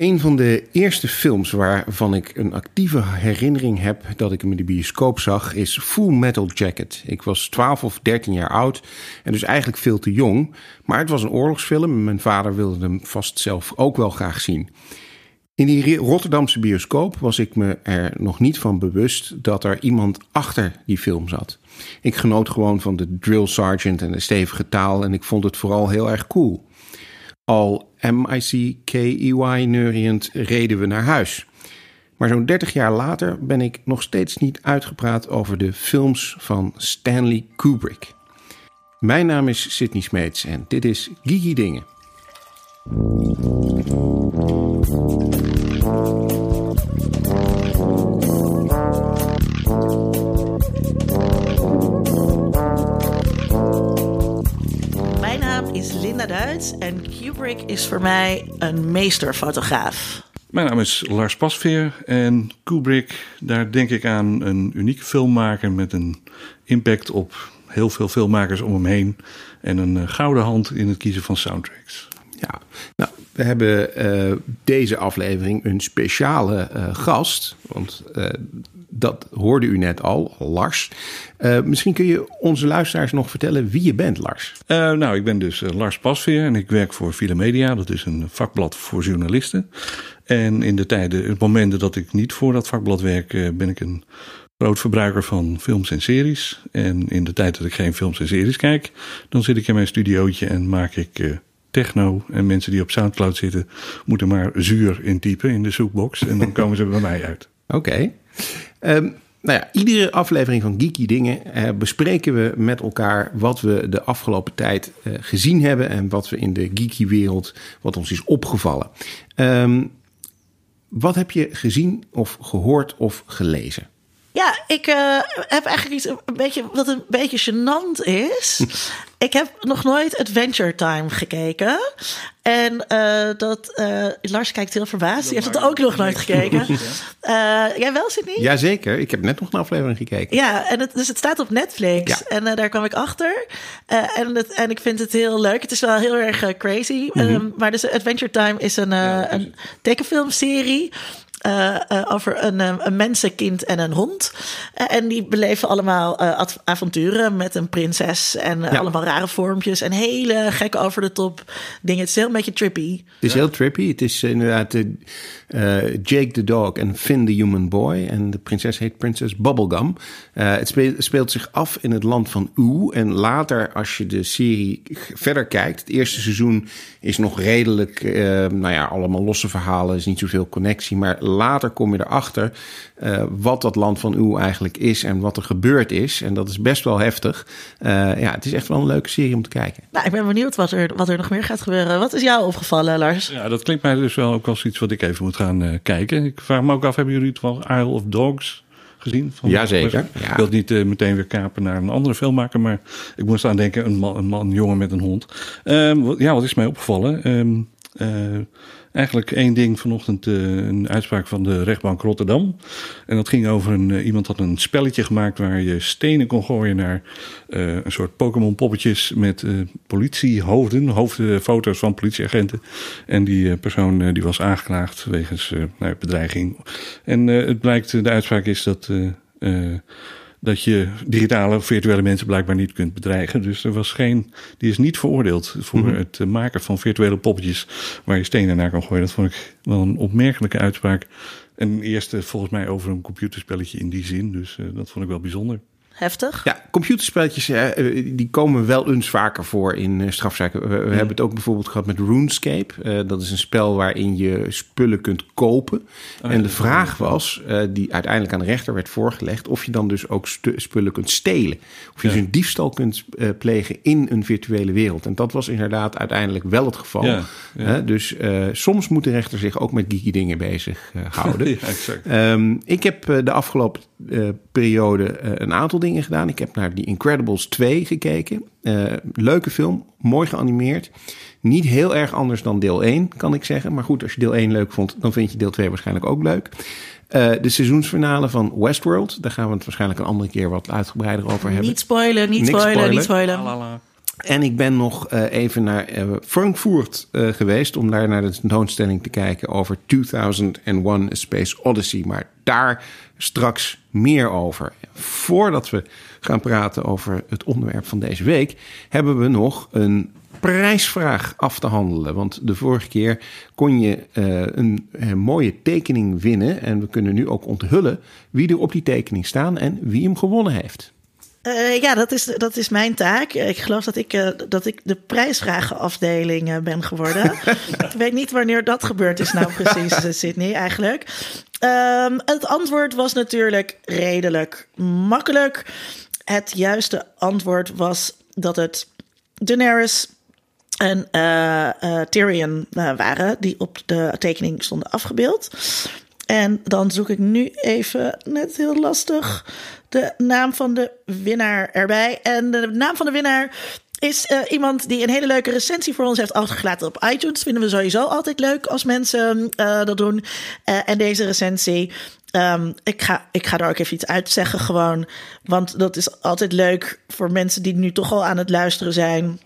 Een van de eerste films waarvan ik een actieve herinnering heb dat ik hem in de bioscoop zag, is Full Metal Jacket. Ik was 12 of 13 jaar oud en dus eigenlijk veel te jong. Maar het was een oorlogsfilm en mijn vader wilde hem vast zelf ook wel graag zien. In die Rotterdamse bioscoop was ik me er nog niet van bewust dat er iemand achter die film zat. Ik genoot gewoon van de drill sergeant en de stevige taal en ik vond het vooral heel erg cool. Al M-I-C-K-E-Y neuriënd reden we naar huis. Maar zo'n 30 jaar later ben ik nog steeds niet uitgepraat over de films van Stanley Kubrick. Mijn naam is Sidney Smeets en dit is Gigi Dingen. Is Linda Duits en Kubrick is voor mij een meesterfotograaf. Mijn naam is Lars Pasveer en Kubrick, daar denk ik aan een unieke filmmaker met een impact op heel veel filmmakers om hem heen en een eh, gouden hand in het kiezen van soundtracks. Ja, nou, we hebben uh, deze aflevering een speciale uh, gast. Want uh, dat hoorde u net al, Lars. misschien kun je onze luisteraars nog vertellen wie je bent, Lars. nou, ik ben dus Lars Pasveer en ik werk voor Villa Media. Dat is een vakblad voor journalisten. En in de tijden, het momenten dat ik niet voor dat vakblad werk, ben ik een groot verbruiker van films en series. En in de tijd dat ik geen films en series kijk, dan zit ik in mijn studiootje en maak ik techno. En mensen die op Soundcloud zitten, moeten maar zuur intypen in de zoekbox. En dan komen ze bij mij uit. Oké. Um, nou ja, iedere aflevering van Geeky Dingen uh, bespreken we met elkaar wat we de afgelopen tijd uh, gezien hebben en wat we in de geeky wereld, wat ons is opgevallen. Um, wat heb je gezien of gehoord of gelezen? Ja, ik uh, heb eigenlijk iets een beetje, wat een beetje gênant is. ik heb nog nooit Adventure Time gekeken. En uh, dat, uh, Lars kijkt heel verbaasd. Die heeft het ook nog nooit gekeken. jij wel, Sydney? Jazeker, ik heb net nog een aflevering gekeken. Ja, en het, dus het staat op Netflix. Ja. En daar kwam ik achter. en, het, en ik vind het heel leuk. Het is wel heel erg crazy. Mm -hmm. um, maar dus Adventure Time is een, ja, een tekenfilmserie. Uh, uh, over een, een mensenkind en een hond. Uh, en die beleven allemaal avonturen met een prinses. En ja. allemaal rare vormpjes. En hele gekke over de top dingen. Het is heel een beetje trippy. Het is heel trippy. Het is inderdaad Jake the Dog en Finn the Human Boy. En de prinses heet Prinses Bubblegum. het speelt, speelt, zich af in het land van Oe. En later, als je de serie verder kijkt. Het eerste seizoen is nog redelijk. nou ja, allemaal losse verhalen. is niet zoveel connectie. Maar later kom je erachter uh, wat dat land van Oe eigenlijk is en wat er gebeurd is. En dat is best wel heftig. Uh, ja, het is echt wel een leuke serie om te kijken. Nou, ik ben benieuwd wat er, wat er nog meer gaat gebeuren. Wat is jou opgevallen, Lars? Ja, dat klinkt mij dus wel ook als iets wat ik even moet gaan uh, kijken. Ik vraag me ook af, hebben jullie het wel Isle of Dogs gezien? Van Jazeker. Ja. Ik wil het niet uh, meteen weer kapen naar een andere filmmaker, maar ik moest aan denken, een man, een, man, een jongen met een hond. Um, ja, wat is mij opgevallen? Um, eigenlijk één ding vanochtend, uh, een uitspraak van de rechtbank Rotterdam. En dat ging over een, uh, iemand had een spelletje gemaakt waar je stenen kon gooien naar uh, een soort Pokémon poppetjes met politiehoofden, hoofdfoto's van politieagenten. En die persoon die was aangeklaagd wegens nou, bedreiging. En het blijkt, de uitspraak is dat dat je digitale of virtuele mensen blijkbaar niet kunt bedreigen. Dus er was geen, die is niet veroordeeld voor mm-hmm. het maken van virtuele poppetjes waar je stenen naar kan gooien. Dat vond ik wel een opmerkelijke uitspraak. En eerste volgens mij over een computerspelletje in die zin. Dus uh, dat vond ik wel bijzonder. Heftig. Ja, computerspelletjes eh, die komen wel eens vaker voor in uh, strafzaken. We, ja. hebben het ook bijvoorbeeld gehad met RuneScape. Uh, dat is een spel waarin je spullen kunt kopen. Oh, en de vraag was, die uiteindelijk aan de rechter werd voorgelegd... of je dan dus ook spullen kunt stelen. Of je ja. dus een diefstal kunt plegen in een virtuele wereld. En dat was inderdaad uiteindelijk wel het geval. Ja, dus soms moet de rechter zich ook met geeky dingen bezig houden. exact. Um, ik heb de afgelopen periode een aantal dingen gedaan. Ik heb naar The Incredibles 2 gekeken. Uh, leuke film, mooi geanimeerd. Niet heel erg anders dan deel 1, kan ik zeggen. Maar goed, als je deel 1 leuk vond, dan vind je deel 2 waarschijnlijk ook leuk. Uh, de seizoensfinale van Westworld. Daar gaan we het waarschijnlijk een andere keer wat uitgebreider over hebben. Niet spoilen, niet Niks spoilen, spoilen. niet spoilen. En ik ben nog uh, even naar uh, Frankfurt uh, geweest om daar naar de tentoonstelling te kijken over 2001 A Space Odyssey. Maar daar straks meer over. Voordat we gaan praten over het onderwerp van deze week, hebben we nog een prijsvraag af te handelen. Want de vorige keer kon je een, een mooie tekening winnen. En we kunnen nu ook onthullen wie er op die tekening staan en wie hem gewonnen heeft. Uh, ja, dat is, dat is mijn taak. Ik geloof dat ik, uh, dat ik de prijsvragenafdeling uh, ben geworden. ik weet niet wanneer dat gebeurd is nou precies, Sydney, eigenlijk. Um, het antwoord was natuurlijk redelijk makkelijk. Het juiste antwoord was dat het Daenerys en Tyrion waren... die op de tekening stonden afgebeeld. En dan zoek ik nu even, net heel lastig, de naam van de winnaar erbij. En de naam van de winnaar is uh, iemand die een hele leuke recensie voor ons heeft achtergelaten op iTunes. Vinden we sowieso altijd leuk als mensen uh, dat doen. Uh, en deze recensie, um, ik, ga, ik ga er ook even iets uit zeggen gewoon. Want dat is altijd leuk voor mensen die nu toch al aan het luisteren zijn.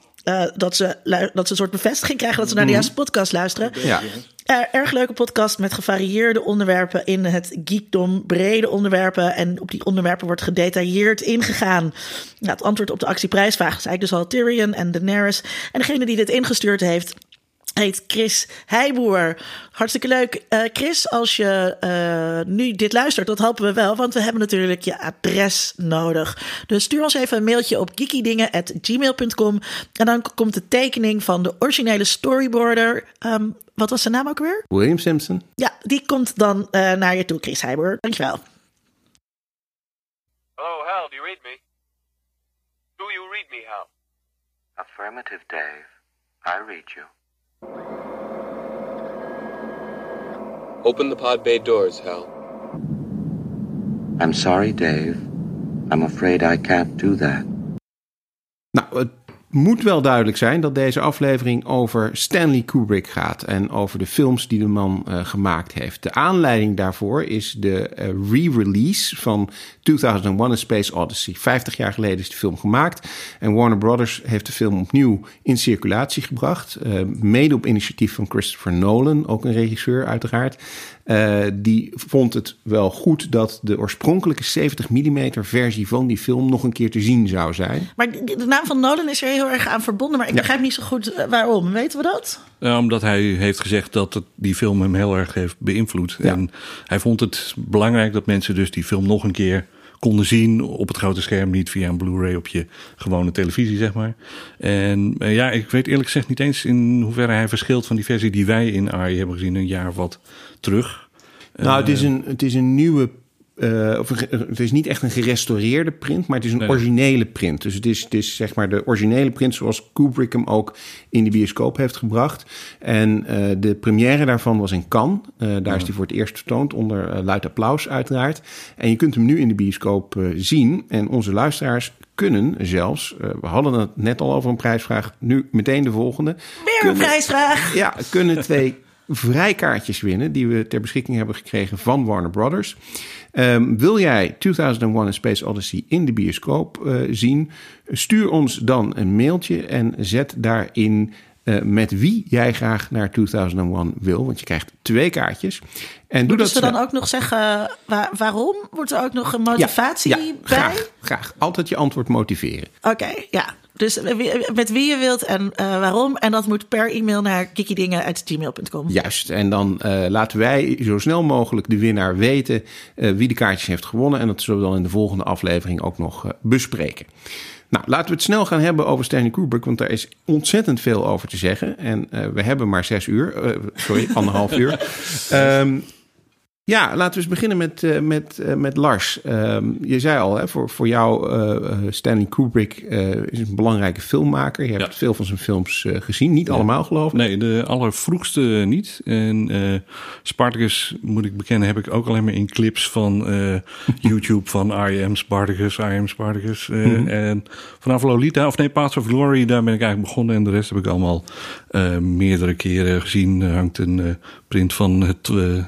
dat, ze, dat ze een soort bevestiging krijgen dat ze naar de juiste podcast luisteren. Ja. Uh, erg leuke podcast met gevarieerde onderwerpen in het geekdom, brede onderwerpen. En op die onderwerpen wordt gedetailleerd ingegaan. Nou, het antwoord op de actieprijsvraag is eigenlijk dus al Tyrion en Daenerys. En degene die dit ingestuurd heeft, heet Chris Heijboer. Hartstikke leuk. Uh, Chris, als je uh, nu dit luistert, dat hopen we wel, want we hebben natuurlijk je adres nodig. Dus stuur ons even een mailtje op geekydingen.gmail.com en dan komt de tekening van de originele storyboarder. Um, wat was zijn naam ook weer? William Simpson. Ja, die komt dan uh, naar je toe, Chris Heijboer. Dankjewel. Hello, Hal, do you read me? Do you read me, Hal? Affirmative, Dave. I read you. Open the pod bay doors, Hal. I'm sorry, Dave. I'm afraid I can't do that. Nou, het moet wel duidelijk zijn dat deze aflevering over Stanley Kubrick gaat en over de films die de man uh, gemaakt heeft. De aanleiding daarvoor is de uh, re-release van 2001: A Space Odyssey. 50 jaar geleden is de film gemaakt en Warner Brothers heeft de film opnieuw in circulatie gebracht. Uh, mede op initiatief van Christopher Nolan, ook een regisseur uiteraard. Die vond het wel goed dat de oorspronkelijke 70 mm versie van die film nog een keer te zien zou zijn. Maar de naam van Nolan is er heel erg aan verbonden, maar ik ja. begrijp niet zo goed waarom. Weten we dat? Ja, omdat hij heeft gezegd dat het, die film hem heel erg heeft beïnvloed. Ja. En hij vond het belangrijk dat mensen dus die film nog een keer konden zien op het grote scherm, niet via een Blu-ray op je gewone televisie, zeg maar. En uh, ja, ik weet eerlijk gezegd niet eens in hoeverre hij verschilt van die versie die wij in ARI hebben gezien een jaar of wat terug. Nou, het is een, het is een nieuwe uh, of het is niet echt een gerestaureerde print, maar het is een nee. originele print. Dus het is, het is zeg maar de originele print zoals Kubrick hem ook in de bioscoop heeft gebracht. En uh, de première daarvan was in Cannes. Uh, daar ja. is hij voor het eerst vertoond, onder luid applaus uiteraard. En je kunt hem nu in de bioscoop zien. En onze luisteraars kunnen zelfs, we hadden het net al over een prijsvraag, nu meteen de volgende. Weer kunnen, een prijsvraag! Ja, kunnen twee vrijkaartjes winnen die we ter beschikking hebben gekregen van Warner Brothers. Um, wil jij 2001 A Space Odyssey in de bioscoop uh, zien? Stuur ons dan een mailtje en zet daarin uh, met wie jij graag naar 2001 wil. Want je krijgt twee kaartjes. En Moeten doe dat ze dan ook nog zeggen waar, waarom? Wordt er ook nog een motivatie ja, ja, bij? Graag, graag. Altijd je antwoord motiveren. Oké, okay, ja. Dus met wie je wilt en uh, waarom. En dat moet per e-mail naar kikidingen.gmail.com. Juist. En dan uh, laten wij zo snel mogelijk de winnaar weten uh, wie de kaartjes heeft gewonnen. En dat zullen we dan in de volgende aflevering ook nog bespreken. Nou, laten we het snel gaan hebben over Stanley Kubrick, want daar is ontzettend veel over te zeggen. En we hebben maar zes uur, sorry, anderhalf uur. Um, ja, laten we eens beginnen met, uh, met, uh, met Lars. Uh, je zei al, hè, voor, voor jou uh, Stanley Kubrick is een belangrijke filmmaker. Je hebt ja. veel van zijn films gezien. Niet ja. allemaal, geloof ik. Nee, de allervroegste niet. En Spartacus, moet ik bekennen, heb ik ook alleen maar in clips van YouTube van I Am Spartacus, I Am Spartacus. Mm -hmm. En vanaf Lolita, of nee, Paths of Glory, daar ben ik eigenlijk begonnen. En de rest heb ik allemaal meerdere keren gezien. Er hangt een print van het, uh,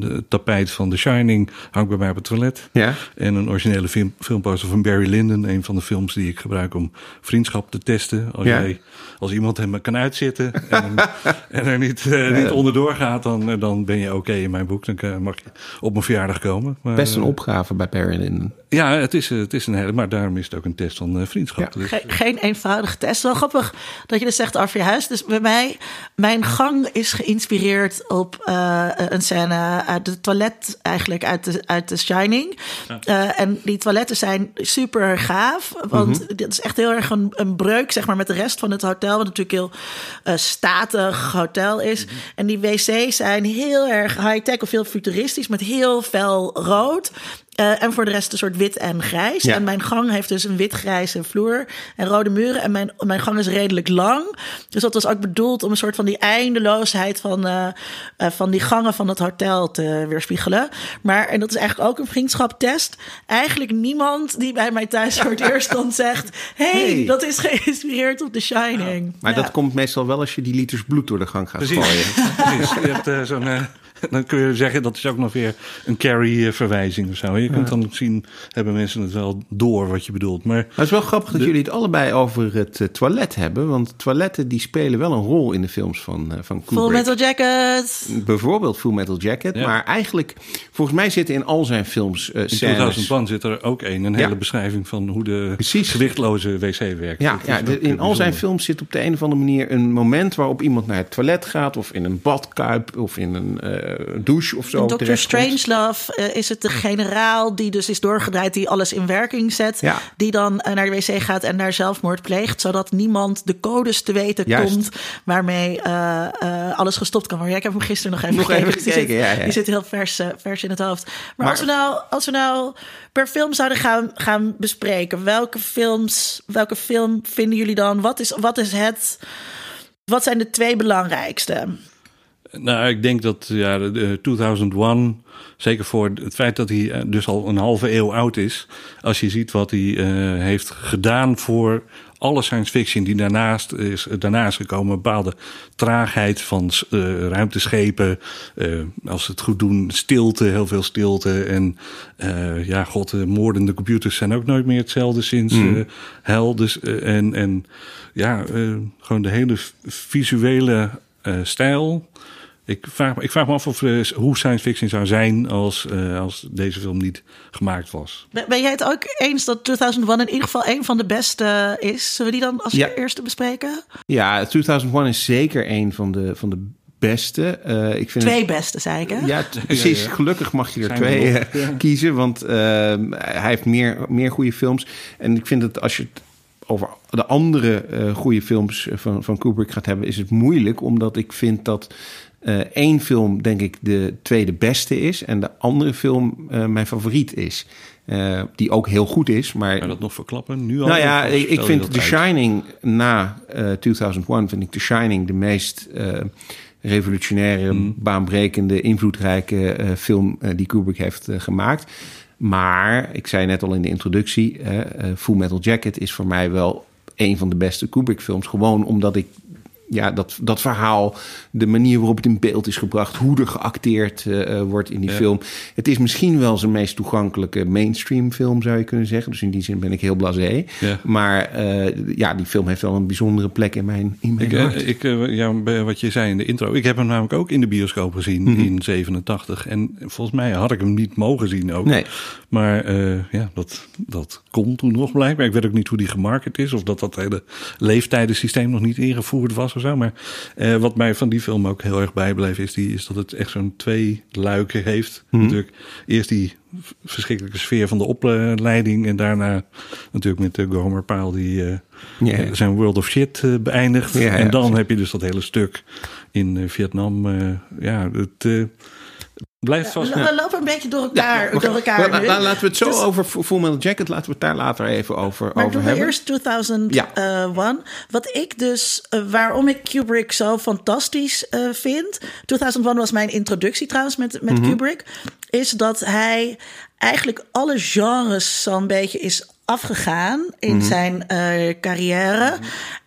het tapijt van The Shining hangt bij mij op het toilet. Ja. En een originele film, filmposter van Barry Lyndon. Een van de films die ik gebruik om vriendschap te testen. Als, Ja. jij, als iemand hem kan uitzitten en, en er niet, eh, niet onderdoor gaat, dan, dan ben je oké in mijn boek. Dan mag je op mijn verjaardag komen. Maar, Best een eh, opgave bij Perry Lyndon. Ja, het is, eh, het is een hele, maar daarom is het ook een test van eh, vriendschap. Dus, Ge- geen eenvoudige test. Wel grappig dat je dus zegt over je huis. Dus bij mij, mijn gang is geïnspireerd op eh, een scène uit het toilet, eigenlijk uit de, uit The Shining. Eh, en die toiletten zijn super gaaf. Want dit is echt heel erg een, een breuk, zeg maar, met de rest van het hotel. Wat natuurlijk heel eh, statig hotel is. En die wc's zijn heel erg high-tech of heel futuristisch, met heel fel rood. Eh, en voor de rest een soort wit en grijs. Ja. En mijn gang heeft dus een wit-grijze vloer en rode muren. En mijn, mijn gang is redelijk lang. Dus dat was ook bedoeld om een soort van die eindeloosheid van, eh, eh, van die gangen van het hotel te weerspiegelen. Maar, en dat is eigenlijk ook een vriendschaptest. Eigenlijk niemand die bij mij thuis voor het eerst dan zegt... hey, Hey. dat is geïnspireerd op The Shining. Maar Ja. dat komt meestal wel als je die liters bloed door de gang gaat Precies. gooien. Precies. Je hebt eh, zo'n. Eh, dan kun je zeggen dat is ook nog weer een carry-verwijzing of zo. Je kunt dan zien, hebben mensen het wel door wat je bedoelt. Maar Maar het is wel grappig dat jullie het allebei over het eh, toilet hebben. Want toiletten die spelen wel een rol in de films van, eh, van Full. Metal Jacket. Bijvoorbeeld Full Metal Jacket. Ja. Maar eigenlijk, volgens mij zitten in al zijn films eh in scènes... 2001 zit er ook een, een hele beschrijving van hoe de Precies. gewichtloze wc werkt. Ja, ja de- eh, in al zijn films zit op de een of andere manier een moment waarop iemand naar het toilet gaat, of in een badkuip, of in een eh, douche of zo. Dr. Strangelove eh, is het de generaal die dus is doorgedraaid, die alles in werking zet. Ja. Die dan eh, naar de wc gaat en daar zelfmoord pleegt, zodat niemand de codes te weten Juist. komt waarmee eh, eh, alles gestopt kan worden. Ja, ik heb hem gisteren nog even Nog gekeken. even die, zit, ja, ja. die zit heel vers, eh, vers in het hoofd. Maar, Maar- als, we nou, als we nou per film zouden gaan, gaan bespreken, welke films, welke film vinden jullie dan? Wat is, wat is het? Wat zijn de twee belangrijkste? Nou, ik denk dat ja, de, de 2001, zeker voor het feit dat hij eh, dus al een halve eeuw oud is, als je ziet wat hij eh, heeft gedaan voor alle science fiction die daarnaast is, daarna is gekomen, een bepaalde traagheid van eh, ruimteschepen, eh, als ze het goed doen, stilte, heel veel stilte en eh, ja, god, de moordende computers zijn ook nooit meer hetzelfde sinds eh, hel. Dus eh, en en ja, eh, gewoon de hele visuele eh, stijl. Ik vraag, me- ik vraag me af of, eh, hoe science fiction zou zijn als, eh, als deze film niet gemaakt was. Ben jij het ook eens dat 2001 in ieder geval een van de beste is? Zullen we die dan als Ja. eerste bespreken? Ja, 2001 is zeker een van de, van de beste. Eh, ik vind Twee het- beste, zei ik hè? Ja, precies. ja. Gelukkig mag je er Zijn twee nog, eh, kiezen, want eh, hij heeft meer, meer goede films. En ik vind dat als je het over de andere eh goede films van, van Kubrick gaat hebben, is het moeilijk, omdat ik vind dat eh, één film, denk ik, de tweede beste is en de andere film eh, mijn favoriet is. Eh, die ook heel goed is, maar Kan je dat nog verklappen? Nu al? nou ja, ik, vind The uit? Shining na eh 2001 vind ik The Shining de meest eh, revolutionaire, Mm. baanbrekende, invloedrijke eh, film eh, die Kubrick heeft eh, gemaakt. Maar ik zei net al in de introductie, eh, eh, Full Metal Jacket is voor mij wel een van de beste Kubrick films, gewoon omdat ik ja, dat, dat verhaal, de manier waarop het in beeld is gebracht, hoe er geacteerd eh, eh, wordt in die Ja. film. Het is misschien wel zijn meest toegankelijke mainstream film, zou je kunnen zeggen. Dus in die zin ben ik heel blasé. Ja. Maar eh, ja, die film heeft wel een bijzondere plek in mijn, in mijn Ik, hart. ik, ja, wat je zei in de intro. Ik heb hem namelijk ook in de bioscoop gezien Mhm. in 87. En volgens mij had ik hem niet mogen zien ook. Nee. Maar ja, dat, dat kon toen nog blijkbaar. Ik weet ook niet hoe die gemarket is. Of dat dat hele leeftijdensysteem nog niet ingevoerd was of zo. Maar eh, wat mij van die film ook heel erg bijbleef... is, die, is dat het echt zo'n twee luiken heeft. Mhm. Natuurlijk eerst die verschrikkelijke sfeer van de opleiding... en daarna natuurlijk met de Gomer Paal die... eh, eh, zijn World of Shit eh, beëindigt. En dan heb je dus dat hele stuk in eh, Vietnam. eh, ja, het eh, blijft vast. We lopen een beetje door elkaar, door elkaar la- laten we het zo Dus- over Full Metal Jacket, laten we het daar later even over, Maar over doen we hebben. eerst 2001. Wat ik dus, eh, waarom ik Kubrick zo fantastisch eh, vind. 2001 was mijn introductie trouwens met, met Kubrick. Is dat hij eigenlijk alle genres zo'n beetje is afgegaan in zijn eh, carrière.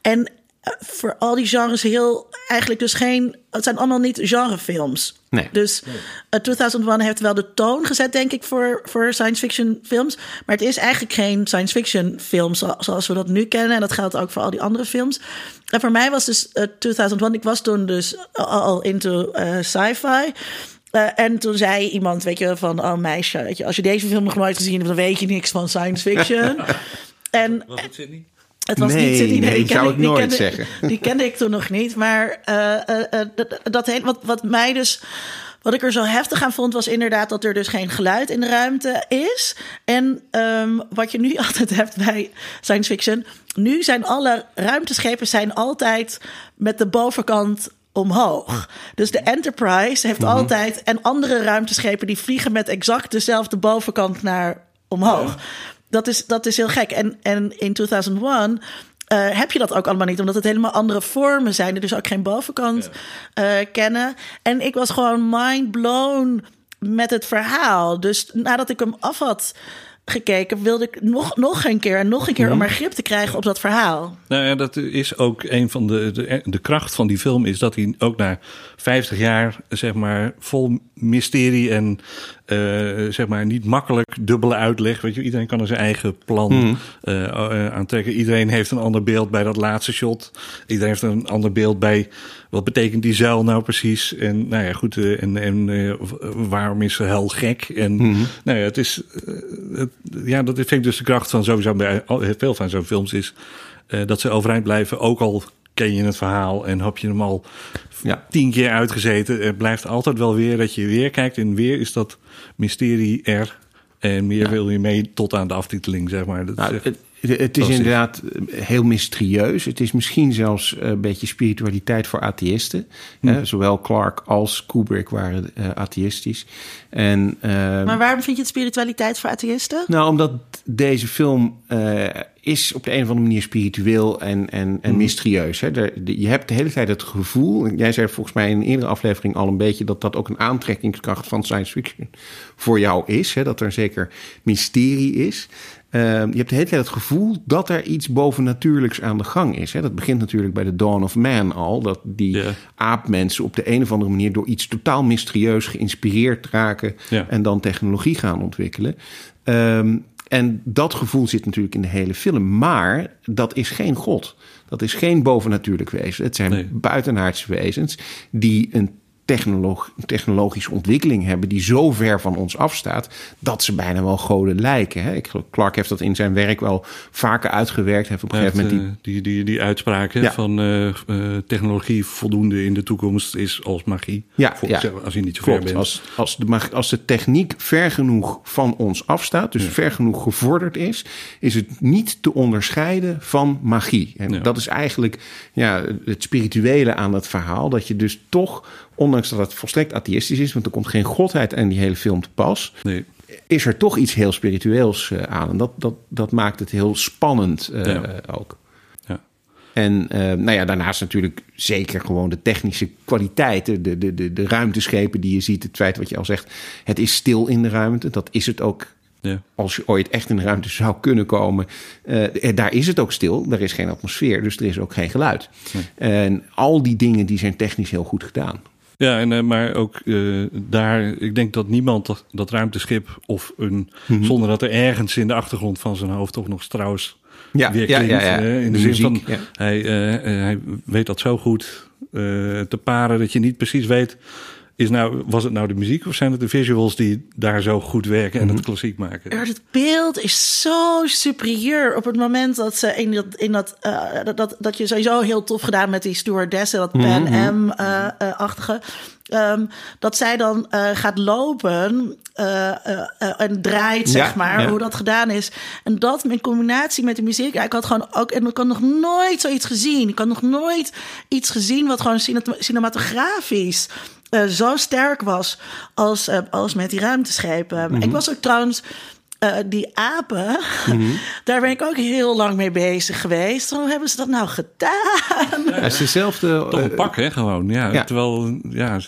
En eh, voor al die genres heel eigenlijk dus geen. Het zijn allemaal niet genrefilms. Nee. Dus eh, 2001 heeft wel de toon gezet, denk ik, voor, voor science fiction films. Maar het is eigenlijk geen science fiction film zo- zoals we dat nu kennen. En dat geldt ook voor al die andere films. En voor mij was dus eh, 2001, ik was toen dus al, al into eh, sci-fi. Eh, en toen zei iemand, weet je, van, oh meisje, weet je, als je deze film nog nooit gezien hebt, dan weet je niks van science fiction. en Was het Sydney? Het was Nee, niet Sydney. nee, die zou ik die nooit kende- zeggen. Die kende ik toen nog niet. Maar eh, eh, eh, dat, wat, wat mij dus... Wat ik er zo heftig aan vond, was inderdaad dat er dus geen geluid in de ruimte is. En ehm, wat je nu altijd hebt bij science fiction. Nu zijn alle ruimteschepen zijn altijd met de bovenkant omhoog. Dus de Enterprise heeft altijd... En andere ruimteschepen die vliegen met exact dezelfde bovenkant naar omhoog. Dat, is, dat is heel gek. En, en in 2001 eh, heb je dat ook allemaal niet, omdat het helemaal andere vormen zijn, die dus ook geen bovenkant eh, kennen. En ik was gewoon mind blown met het verhaal. Dus nadat ik hem af had gekeken, wilde ik nog, nog een keer en nog een keer om maar grip te krijgen op dat verhaal. Nou ja, dat is ook een van de, de. De kracht van die film is dat hij ook na 50 jaar, zeg maar, vol mysterie en. Eh, zeg maar niet makkelijk dubbele uitleg. Weet je, iedereen kan er zijn eigen plan eh, eh, aantrekken. Iedereen heeft een ander beeld bij dat laatste shot. Iedereen heeft een ander beeld bij wat betekent die zuil nou precies. En nou ja, goed. en en waarom is ze hel gek? En nou ja, het is. het, ja, dat vind ik dus de kracht van sowieso bij veel van zo'n films is. eh, dat ze overeind blijven, ook al ken je het verhaal en heb je hem al Ja. tien keer uitgezeten. Er blijft altijd wel weer dat je weer kijkt en weer is dat mysterie er. En meer wil je mee tot aan de aftiteling, zeg maar. Dat is Nou, echt- het, het is inderdaad eh, heel mysterieus. Het is misschien zelfs eh, een beetje spiritualiteit voor atheïsten. Hm. Hè, zowel Clark als Kubrick waren eh, atheïstisch. En, eh, Maar waarom vind je het spiritualiteit voor atheïsten? nou, omdat deze film eh, is op de een of andere manier spiritueel en, en, en mysterieus. Hè. De- je hebt de hele tijd het gevoel, jij zei volgens mij in een eerdere aflevering al een beetje, dat dat ook een aantrekkingskracht van science fiction voor jou is. Hè. Dat er een zeker mysterie is. Eh, je hebt de hele tijd het gevoel dat er iets bovennatuurlijks aan de gang is. Hè. Dat begint natuurlijk bij de Dawn of Man al. Dat die aapmensen op de een of andere manier door iets totaal mysterieus geïnspireerd raken. En dan technologie gaan ontwikkelen. Ehm, en dat gevoel zit natuurlijk in de hele film. Maar dat is geen God. Dat is geen bovennatuurlijk wezen. Het zijn Nee. buitenaardse wezens die een technolog- technologische ontwikkeling hebben die zo ver van ons afstaat dat ze bijna wel goden lijken. Hè? Ik Clark heeft dat in zijn werk wel vaker uitgewerkt. Heeft op een gegeven moment die eh, die, die, die uitspraak hè, Ja. van eh, eh, technologie voldoende in de toekomst is als magie. Ja, zeg Als je niet zo ver Klopt, bent. als, als, de, mag- als de techniek ver genoeg van ons afstaat, dus ver genoeg gevorderd is, is het niet te onderscheiden van magie. En dat is eigenlijk ja, het spirituele aan het verhaal. Dat je dus toch, ondanks dat het volstrekt atheïstisch is, want er komt geen godheid aan die hele film te pas, Nee. is er toch iets heel spiritueels eh, aan. En dat, dat, dat maakt het heel spannend eh, Ja. ook. Ja. En eh, nou ja, daarnaast natuurlijk zeker gewoon de technische kwaliteiten. De, de, de, de ruimteschepen die je ziet. Het feit wat je al zegt, het is stil in de ruimte. Dat is het ook Ja. als je ooit echt in de ruimte zou kunnen komen. eh, daar is het ook stil. Er is geen atmosfeer, dus er is ook geen geluid. En al die dingen die zijn technisch heel goed gedaan. Ja, en, eh, maar ook eh, daar, ik denk dat niemand dat, dat ruimteschip of een, Mhm. zonder dat er ergens in de achtergrond van zijn hoofd toch nog Strauss Ja, weer ja, klinkt. ja, ja. eh, in de, De zin van, hij, hij weet dat zo goed te paren dat je niet precies weet, is nou, was het nou de muziek of zijn het de visuals die daar zo goed werken en Mhm. het klassiek maken? Ja, Het beeld is zo superieur op het moment dat ze in dat, in dat, eh, dat, dat, dat je sowieso heel tof gedaan met die stewardessen, dat Pan Am-achtige. Ehm, dat zij dan eh, gaat lopen eh, eh, eh, en draait, zeg Ja, maar, ja. hoe dat gedaan is. En dat in combinatie met de muziek. Ja, ik had gewoon ook, en ik had nog nooit zoiets gezien. Ik had nog nooit iets gezien wat gewoon cine- cinematografisch eh, zo sterk was als, eh, als met die ruimteschepen. Ik was ook trouwens eh, die apen, Mhm. daar ben ik ook heel lang mee bezig geweest. Hoe hebben ze dat nou gedaan? Ja, het is dezelfde. Toch een eh, pak, hè, gewoon. Ja, ja. terwijl, ja,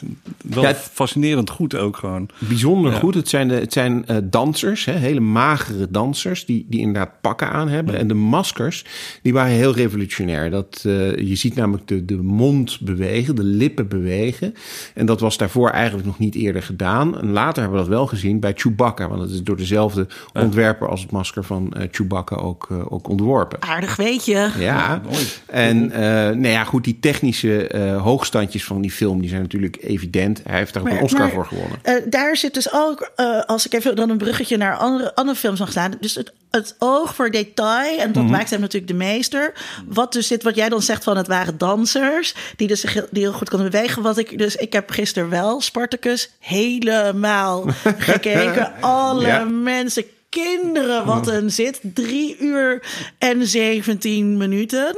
wel Ja, het- fascinerend goed ook gewoon. Bijzonder Ja. goed. Het zijn, de, het zijn eh, dansers, hè, hele magere dansers, die, die inderdaad pakken aan hebben. En de maskers, die waren heel revolutionair. Dat, eh, je ziet namelijk de, de mond bewegen, de lippen bewegen. En dat was daarvoor eigenlijk nog niet eerder gedaan. En later hebben we dat wel gezien bij Chewbacca. Want het is door dezelfde ontwerper als het masker van eh, Chewbacca ook, eh, ook ontworpen. Aardig weet je. Ja, en eh nou ja, goed, die technische eh, hoogstandjes van die film, die zijn natuurlijk evident. Hij heeft daar ook een Oscar maar, voor gewonnen. daar zit dus ook, eh, als ik even dan een bruggetje naar andere, andere films mag slaan. Dus het, het oog voor detail, en Mhm. dat maakt hem natuurlijk de meester. Wat dus zit, wat jij dan zegt van het waren dansers, die dus zich heel, die heel goed konden bewegen. Wat ik, dus ik heb gisteren wel Spartacus helemaal gekeken. Alle Ja. mensen, kinderen, wat een zit. Drie uur en 17 minuten.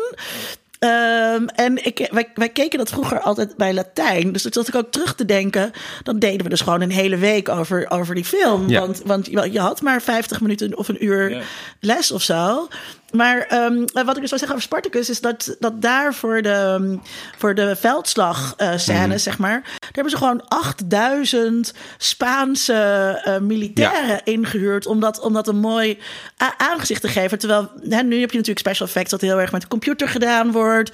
Ehm, en ik, wij, wij keken dat vroeger altijd bij Latijn. Dus toen zat ik ook terug te denken. Dan deden we dus gewoon een hele week over, over die film. Ja. Want, want je je had maar 50 minuten of een uur Ja. les of zo. Maar ehm, wat ik dus wil zeggen over Spartacus is dat, dat daar voor de, voor de veldslag eh scènes, zeg maar, daar hebben ze gewoon 8000 Spaanse eh, militairen ingehuurd om dat, om dat een mooi aangezicht te geven. Terwijl hè, nu heb je natuurlijk special effects dat heel erg met de computer gedaan wordt.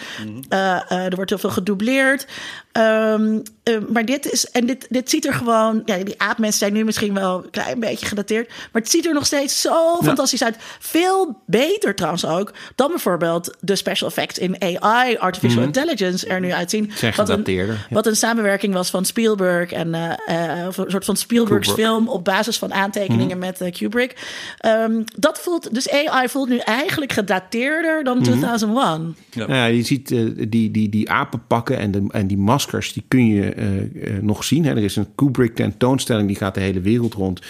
Eh, eh, er wordt heel veel gedoubleerd. Ehm, eh, maar dit is, en dit, dit ziet er gewoon, ja, die aapmensen zijn nu misschien wel een klein beetje gedateerd, maar het ziet er nog steeds zo fantastisch uit. Veel beter trouwens ook dan bijvoorbeeld de special effects in AI, artificial intelligence, er nu uitzien. Zijn Wat een, ja. wat een samenwerking was van Spielberg en eh, eh, of een soort van Spielbergs Kubrick. film op basis van aantekeningen met eh, Kubrick. Ehm, dat voelt, dus AI voelt nu eigenlijk gedateerder dan 2001. Ja. Nou ja, je ziet die, die, die apenpakken en, de, en die maskers, die kun je nog zien. Hè. Er is een Kubrick tentoonstelling, die gaat de hele wereld rond.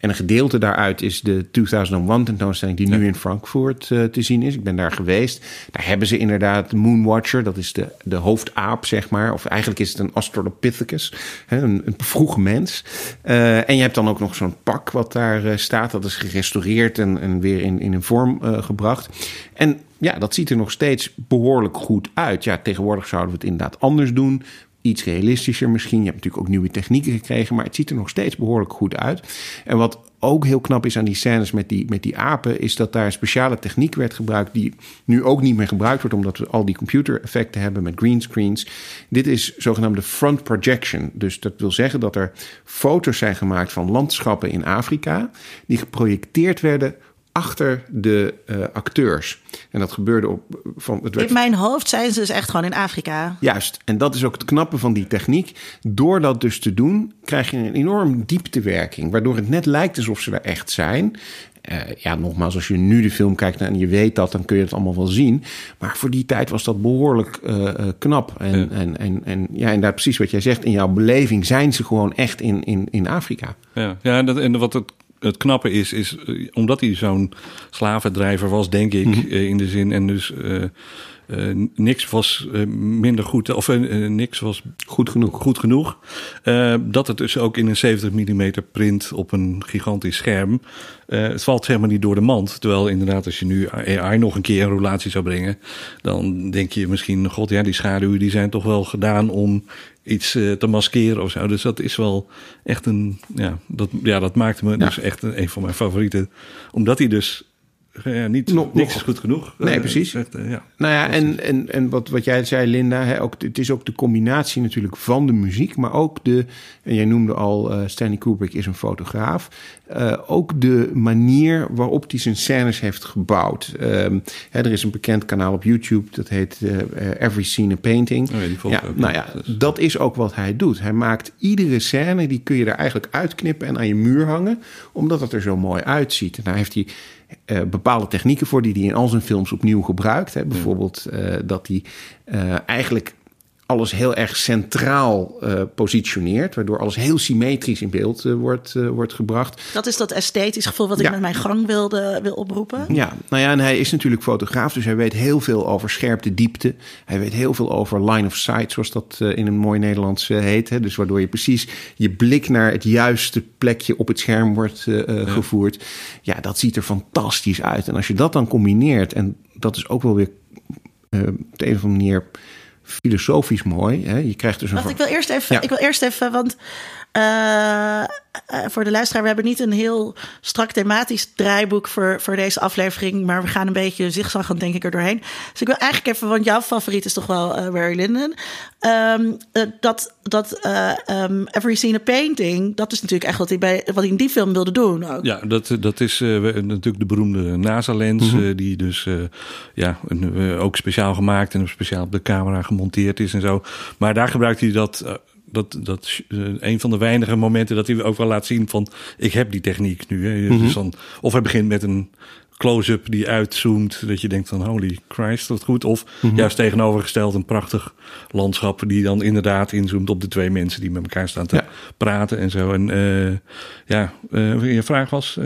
En een gedeelte daaruit is de 2001 tentoonstelling die nu in Frankfurt eh, te zien is. Ik ben daar geweest. Daar hebben ze inderdaad Moonwatcher, dat is de, de hoofdaap, zeg maar. Of eigenlijk is het een Australopithecus, hè, een, een vroege mens. Eh, en je hebt dan ook nog zo'n pak wat daar eh, staat. Dat is gerestaureerd en, en weer in, in een vorm gebracht. En ja, dat ziet er nog steeds behoorlijk goed uit. Ja, tegenwoordig zouden we het inderdaad anders doen. Iets realistischer misschien. Je hebt natuurlijk ook nieuwe technieken gekregen, maar het ziet er nog steeds behoorlijk goed uit. En wat ook heel knap is aan die scènes met die, met die apen, is dat daar een speciale techniek werd gebruikt, die nu ook niet meer gebruikt wordt, omdat we al die computereffecten hebben met greenscreens. Dit is zogenaamde front projection. Dus dat wil zeggen dat er foto's zijn gemaakt van landschappen in Afrika, die geprojecteerd werden achter de eh, acteurs. En dat gebeurde op van het werd In mijn hoofd zijn ze dus echt gewoon in Afrika. Juist, en dat is ook het knappe van die techniek. Door dat dus te doen, krijg je een enorm dieptewerking. Waardoor het net lijkt alsof ze er echt zijn. Eh, ja, nogmaals, als je nu de film kijkt en je weet dat, dan kun je het allemaal wel zien. Maar voor die tijd was dat behoorlijk eh, eh, knap. En, Ja. en, en, en ja, inderdaad, precies wat jij zegt. In jouw beleving zijn ze gewoon echt in, in, in Afrika. Ja, ja en, dat, en wat het, het knappe is, is eh, omdat hij zo'n slavendrijver was, denk ik, Mhm. eh, in de zin. En dus eh, eh, niks was eh, minder goed, of eh, eh, niks was Goed genoeg. goed genoeg. Eh, dat het dus ook in een 70 mm print op een gigantisch scherm. eh, het valt helemaal niet door de mand. Terwijl inderdaad, als je nu AI nog een keer in roulatie zou brengen, dan denk je misschien, god ja, die schaduwen die zijn toch wel gedaan om iets te maskeren of zo. Dus dat is wel echt een, ja, dat, ja, dat maakte me Ja. dus echt een, een van mijn favorieten. Omdat hij dus niet, Nog- niks is goed genoeg. Nee, Eh, precies. eh, ja. Nou ja, en, en, en wat, wat jij zei, Linda, hè, ook, het is ook de combinatie natuurlijk van de muziek, maar ook de, en jij noemde al, eh, Stanley Kubrick is een fotograaf, ook de manier waarop hij zijn scènes heeft gebouwd. Ehm, hè, er is een bekend kanaal op YouTube, dat heet Every Scene a Painting. Oh ja, die volg ik ja, ook, nou ja. ja, Dus- dat is ook wat hij doet. Hij maakt iedere scène, die kun je er eigenlijk uitknippen en aan je muur hangen, omdat het er zo mooi uitziet. En daar heeft hij eh, bepaalde technieken voor die hij in al zijn films opnieuw gebruikt. Hè. Bijvoorbeeld eh, dat hij eh, eigenlijk alles heel erg centraal uh, positioneert, waardoor alles heel symmetrisch in beeld uh, wordt, uh, wordt gebracht. Dat is dat esthetisch gevoel wat ik met mijn gang wilde wil oproepen. Ja, nou ja, en hij is natuurlijk fotograaf, dus hij weet heel veel over scherpte, diepte. Hij weet heel veel over line of sight, zoals dat in een mooi Nederlands heet. Hè? Dus waardoor je precies je blik naar het juiste plekje op het scherm wordt ja. gevoerd. Ja, dat ziet er fantastisch uit. En als je dat dan combineert, en dat is ook wel weer op de een of andere manier filosofisch mooi. Hè? Je krijgt dus een. Wacht, ik wil eerst even. Ik wil eerst even, want uh, voor de luisteraar, we hebben niet een heel strak thematisch draaiboek voor, voor deze aflevering, maar we gaan een beetje zigzaggend denk ik er doorheen. Dus ik wil eigenlijk even, want jouw favoriet is toch wel uh, Barry Lyndon. Um, uh, dat dat um, Every Seen a Painting, dat is natuurlijk echt wat hij, bij, wat hij in die film wilde doen ook. Ja, dat, dat is natuurlijk de beroemde NASA-lens, mm -hmm. die dus ja, een, ook speciaal gemaakt en speciaal op de camera gemonteerd is en zo. Maar daar gebruikt hij dat dat, dat uh, een van de weinige momenten dat hij ook wel laat zien van ik heb die techniek nu. Hè. Mm -hmm. dus dan, of hij begint met een close-up die uitzoomt, dat je denkt van holy Christ, dat goed. Of mm -hmm. juist tegenovergesteld een prachtig landschap die dan inderdaad inzoomt op de twee mensen die met elkaar staan te ja. praten en zo. En uh, ja, uh, je vraag was.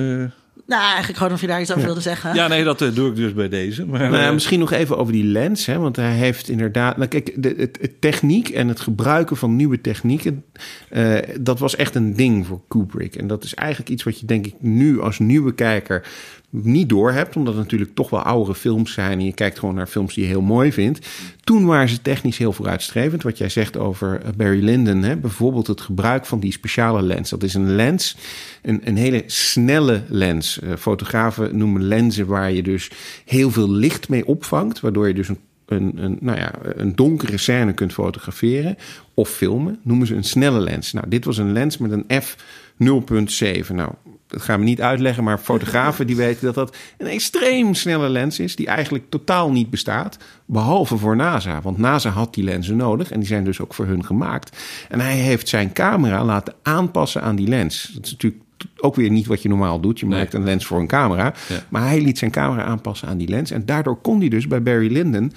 Nou, eigenlijk gewoon of je daar iets over wilde zeggen. Ja, nee, dat uh, doe ik dus bij deze. Maar, Nou ja, eh, misschien nog even over die lens. Hè, want hij heeft inderdaad. Nou, kijk, de, het, het techniek en het gebruiken van nieuwe technieken. eh, dat was echt een ding voor Kubrick. En dat is eigenlijk iets wat je, denk ik, nu als nieuwe kijker niet door hebt. Omdat het natuurlijk toch wel oudere films zijn. En je kijkt gewoon naar films die je heel mooi vindt. Toen waren ze technisch heel vooruitstrevend. Wat jij zegt over eh, Barry Lyndon. Hè, bijvoorbeeld het gebruik van die speciale lens. Dat is een lens, een, een hele snelle lens. Eh, fotografen noemen lenzen waar je dus heel veel licht mee opvangt. Waardoor je dus een een, een, nou ja, een donkere scène kunt fotograferen of filmen, noemen ze een snelle lens. Nou, dit was een lens met een f 0.7. Nou, dat gaan we niet uitleggen, maar fotografen die weten dat dat een extreem snelle lens is, die eigenlijk totaal niet bestaat, behalve voor NASA. Want NASA had die lenzen nodig en die zijn dus ook voor hun gemaakt. En hij heeft zijn camera laten aanpassen aan die lens. Dat is natuurlijk ook weer niet wat je normaal doet. Je Nee. maakt een lens voor een camera. Ja. Maar hij liet zijn camera aanpassen aan die lens. En daardoor kon hij dus bij Barry Lyndon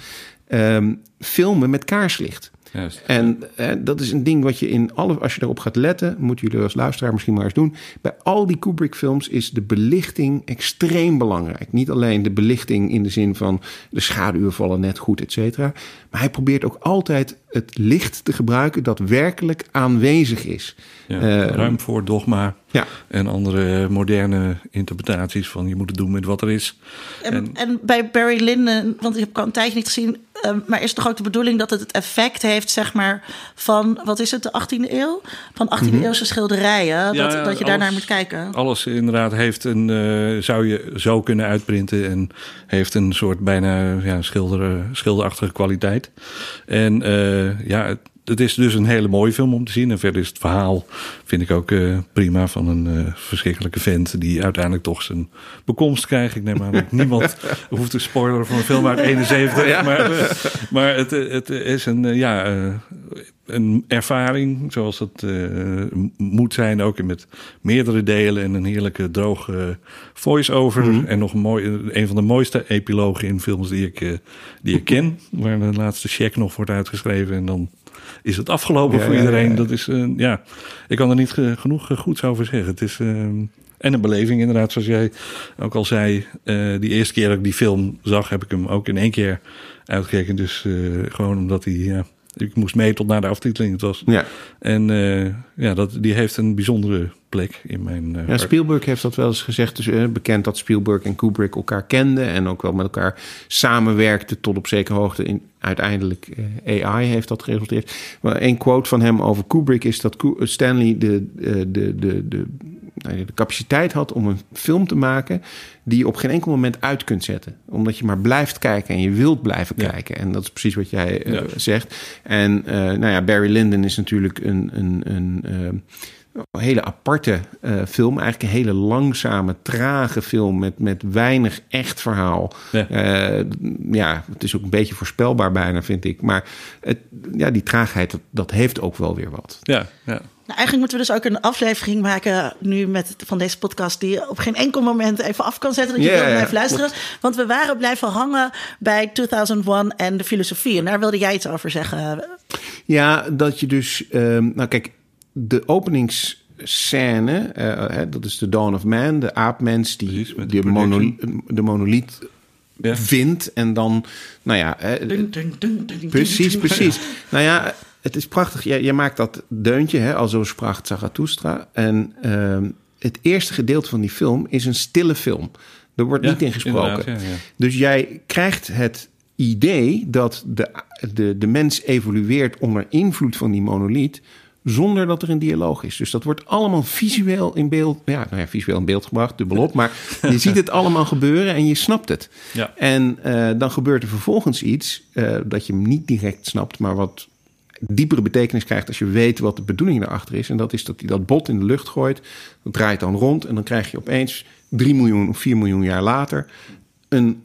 ehm, filmen met kaarslicht. Juist. En eh, dat is een ding wat je in alle, als je erop gaat letten, moeten jullie als luisteraar misschien maar eens doen. Bij al die Kubrick-films is de belichting extreem belangrijk. Niet alleen de belichting in de zin van de schaduwen vallen net goed, et cetera. Maar hij probeert ook altijd het licht te gebruiken dat werkelijk aanwezig is. Ja, Eh, ruim voor dogma Ja. en andere moderne interpretaties van je moet het doen met wat er is. En, en bij Barry Lyndon, want ik heb het al een tijdje niet gezien, ehm, maar is toch ook de bedoeling dat het het effect heeft, zeg maar, van, wat is het, de 18e eeuw? Van 18e eeuwse schilderijen, Ja, dat, dat je daarnaar moet kijken. Alles inderdaad heeft een, eh, zou je zo kunnen uitprinten en heeft een soort bijna ja, schilder, schilderachtige kwaliteit. En eh, ja, het, het is dus een hele mooie film om te zien. En verder is het verhaal, vind ik ook eh, prima, van een eh, verschrikkelijke vent die uiteindelijk toch zijn bekomst krijgt. Ik neem aan dat niemand hoeft te spoileren van een film uit 71. Maar, eh, maar het, het is een, ja, een ervaring zoals dat m- moet zijn. Ook met meerdere delen en een heerlijke droge voice-over. En nog een, mooi, een van de mooiste epilogen in films die ik, die ik ken. Waar de laatste check nog wordt uitgeschreven en dan is het afgelopen Ja, voor iedereen. ja. Dat is, eh, ja, ik kan er niet ge- genoeg eh, goeds over zeggen. Het is... eh, en een beleving inderdaad, zoals jij ook al zei. eh, die eerste keer dat ik die film zag, heb ik hem ook in één keer uitgekeken. Dus gewoon omdat hij... Ja, ik moest mee tot naar de aftiteling. Het was. Ja. En ja, dat, die heeft een bijzondere plek in mijn Ja. Spielberg heeft dat wel eens gezegd. Dus, bekend dat Spielberg en Kubrick elkaar kenden. En ook wel met elkaar samenwerkten tot op zekere hoogte. In, uiteindelijk eh, AI heeft dat geresulteerd. Maar een quote van hem over Kubrick is dat Ku- Stanley de, eh, de, de, de, nou ja, de capaciteit had om een film te maken... die je op geen enkel moment uit kunt zetten. Omdat je maar blijft kijken en je wilt blijven Ja. kijken. En dat is precies wat jij eh, Ja. zegt. En eh, nou ja, Barry Lyndon is natuurlijk een... een, een eh, een hele aparte eh, film. Eigenlijk een hele langzame, trage film met, met weinig echt verhaal. Ja. Eh, ja, het is ook een beetje voorspelbaar bijna, vind ik. Maar het, ja, die traagheid, dat, dat heeft ook wel weer wat. Ja, ja. Nou, eigenlijk moeten we dus ook een aflevering maken nu met, van deze podcast... die je op geen enkel moment even af kan zetten... dat je wil ja, blijven luisteren. Want we waren blijven hangen bij 2001 en de filosofie. En daar wilde jij iets over zeggen. Ja, dat je dus... ehm, nou kijk, de openingsscène, eh, hè, dat is de Dawn of Man. De aapmens die Precies, de de, monoli- de monoliet Ja. vindt. En dan, nou ja... hè, Dun, dun, dun, dun, dun, Precies, precies. Nou ja, het is prachtig. Jij, jij maakt dat deuntje, hè, al zo sprak Zarathustra. En ehm, het eerste gedeelte van die film is een stille film. Er wordt Ja, niet in gesproken. inderdaad, ja, ja. Dus jij krijgt het idee dat de, de, de mens evolueert onder invloed van die monoliet... zonder dat er een dialoog is. Dus dat wordt allemaal visueel in beeld... Ja, nou ja, visueel in beeld gebracht, dubbelop. Maar je ziet het allemaal gebeuren en je snapt het. Ja. En eh, dan gebeurt er vervolgens iets eh, dat je hem niet direct snapt, maar wat diepere betekenis krijgt als je weet wat de bedoeling daarachter is. En dat is dat hij dat bot in de lucht gooit, dat draait dan rond en dan krijg je opeens 3 miljoen of 4 miljoen jaar later een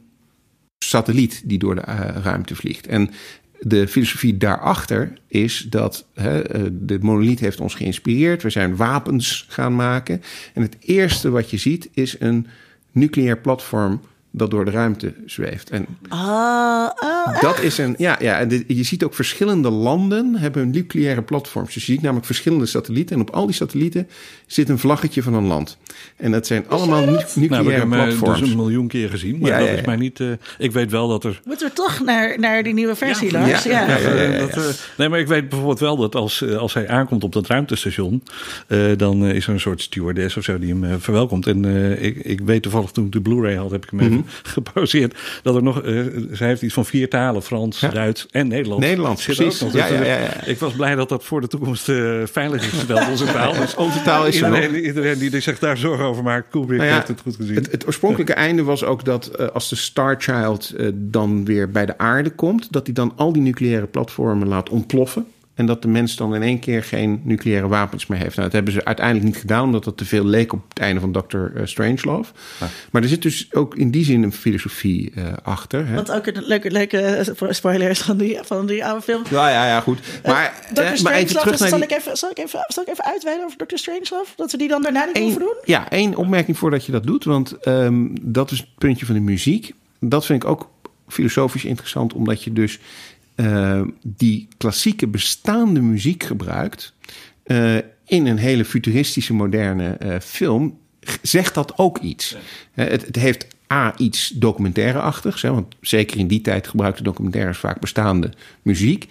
satelliet die door de eh, ruimte vliegt. En de filosofie daarachter is dat hè, eh, de monoliet heeft ons geïnspireerd. We zijn wapens gaan maken. En het eerste wat je ziet is een nucleair platform dat door de ruimte zweeft. En Ah, ah, dat is een. Ja, ja en de- je ziet ook verschillende landen hebben nucleaire platforms. Dus je ziet namelijk verschillende satellieten. En op al die satellieten zit een vlaggetje van een land. En dat zijn allemaal Nou, ik nucleaire heb hem eh, platforms. dus een miljoen keer gezien. Maar Ja, dat ja, is mij niet... eh, ik weet wel dat er... moeten we toch naar, naar die nieuwe versie, Lars? ja, ja, ja. Dat, eh, nee, maar ik weet bijvoorbeeld wel dat als, als hij aankomt op dat ruimtestation, eh, dan is er een soort stewardess of zo die hem eh, verwelkomt. En eh, ik, ik weet toevallig toen ik de Blu-ray had, heb ik hem even Gepauzeerd, dat er nog, eh, zij heeft iets van vier talen, Frans, Ja. Duits en Nederlands. Nederlands, precies. nog. Ja, Dus, ja, ja, ja. Ik was blij dat dat voor de toekomst eh, veilig is gesteld, onze taal. Dus Onze taal is er iedereen, iedereen die zich daar zorgen over maakt, Kubrick Nou heeft het goed gezien. Het, het oorspronkelijke einde was ook dat eh, als de Star Child dan weer bij de aarde komt, dat hij dan al die nucleaire platformen laat ontploffen. En dat de mens dan in één keer geen nucleaire wapens meer heeft. Nou, dat hebben ze uiteindelijk niet gedaan, omdat dat te veel leek op het einde van Dr. eh, Strangelove. Maar er zit dus ook in die zin een filosofie eh, achter. Hè? Wat ook een leuke, leuke spoiler is van die, van die oude film. Ja, ja, ja, goed. Maar, Dr. eh, maar even Strangelove, terug naar zal, die... ik even, zal, ik even, zal ik even uitweiden over Dr. Strangelove? Dat we die dan daarna niet Eén- hoeven doen? Ja, één opmerking voordat je dat doet. Want ehm, dat is het puntje van de muziek. Dat vind ik ook filosofisch interessant, omdat je dus eh, die klassieke bestaande muziek gebruikt eh, in een hele futuristische moderne eh, film. Zegt dat ook iets? Het, het heeft A, iets documentaire-achtigs. Hè, want zeker in die tijd gebruikten documentaires vaak bestaande muziek.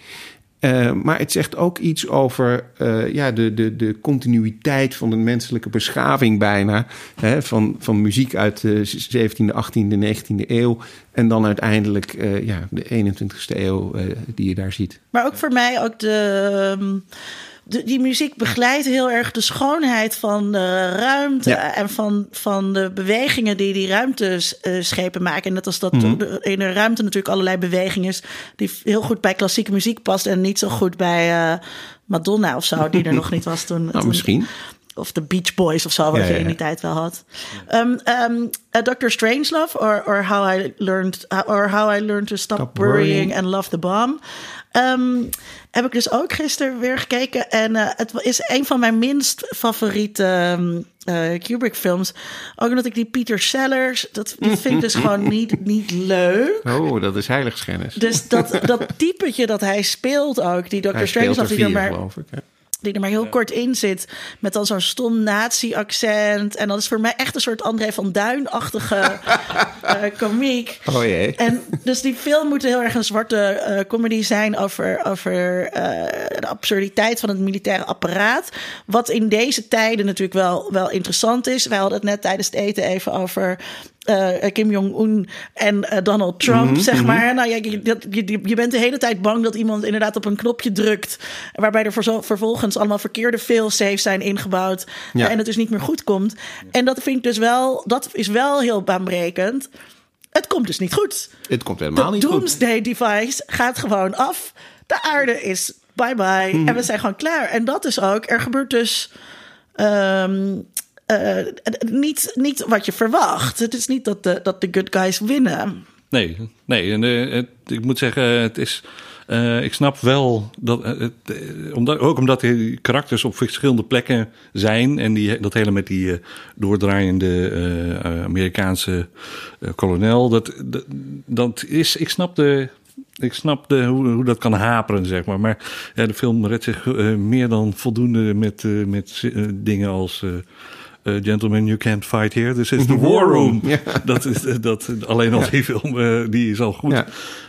Eh, maar het zegt ook iets over eh, ja, de, de, de continuïteit van de menselijke beschaving bijna. Hè, van, van muziek uit de 17e, 18e, 19e eeuw. En dan uiteindelijk eh, ja, de 21e eeuw die je daar ziet. Maar ook voor mij ook de, ehm, de, die muziek begeleidt heel erg de schoonheid van de ruimte Ja. en van, van de bewegingen die die ruimteschepen maken. En net als dat Mhm. de- in de ruimte natuurlijk allerlei beweging is die heel goed bij klassieke muziek past en niet zo goed bij eh, Madonna of zo, die er nog niet was toen. Nou, toen- misschien. Of de Beach Boys of zo, wat Ja, je in die tijd wel had. Um, um, uh, Dr. Strangelove, or, or, how I learned, or How I Learned to Stop, Stop Worrying Worrying. and Love the Bomb. Um, heb ik dus ook gisteren weer gekeken. En uh, het is een van mijn minst favoriete uh, Kubrick-films. Ook omdat ik die Peter Sellers, dat, vind ik dus gewoon niet, niet leuk. Oh, dat is heiligschennis. Dus dat, dat typetje dat hij speelt ook, die Dr. Strangelove, die er vier, maar geloof ik. hè. Die er maar heel kort in zit. Met dan zo'n stom nazi-accent. En dat is voor mij echt een soort André van Duin-achtige eh komiek. Oh jee. En dus die film moet heel erg een zwarte eh, comedy zijn over, over eh, de absurditeit van het militaire apparaat. Wat in deze tijden natuurlijk wel, wel interessant is. Wij hadden het net tijdens het eten even over. Eh, Kim Jong-un en eh, Donald Trump, zeg maar. Nou, ja, je, dat- je, je bent de hele tijd bang dat iemand inderdaad op een knopje drukt. Waarbij er vervolgens allemaal verkeerde failsafes zijn ingebouwd. Ja. En het dus niet meer goed komt. En dat vind ik dus wel, dat is wel heel baanbrekend. Het komt dus niet goed. Het komt helemaal De niet goed. doomsday device gaat gewoon af. De aarde is bye bye. Hmm. En we zijn gewoon klaar. En dat is ook. Er gebeurt dus. ehm, eh, niet, niet wat je verwacht. Het is niet dat de, dat de good guys winnen. Nee, nee. En, eh, ik moet zeggen, het is. Eh, ik snap wel dat, eh, eh, omdat, ook omdat die karakters op verschillende plekken zijn en die, dat hele met die eh, doordraaiende eh, Amerikaanse eh, kolonel, dat, dat, is, ik snap de. Ik snap de, hoe, hoe dat kan haperen, zeg maar. Maar de film redt zich eh, meer dan voldoende met, eh, met eh, dingen als... eh, eh, Gentlemen, you can't fight here. This is the war room. Ja. Dat is, dat, alleen al die film, eh, die is al goed. Ja.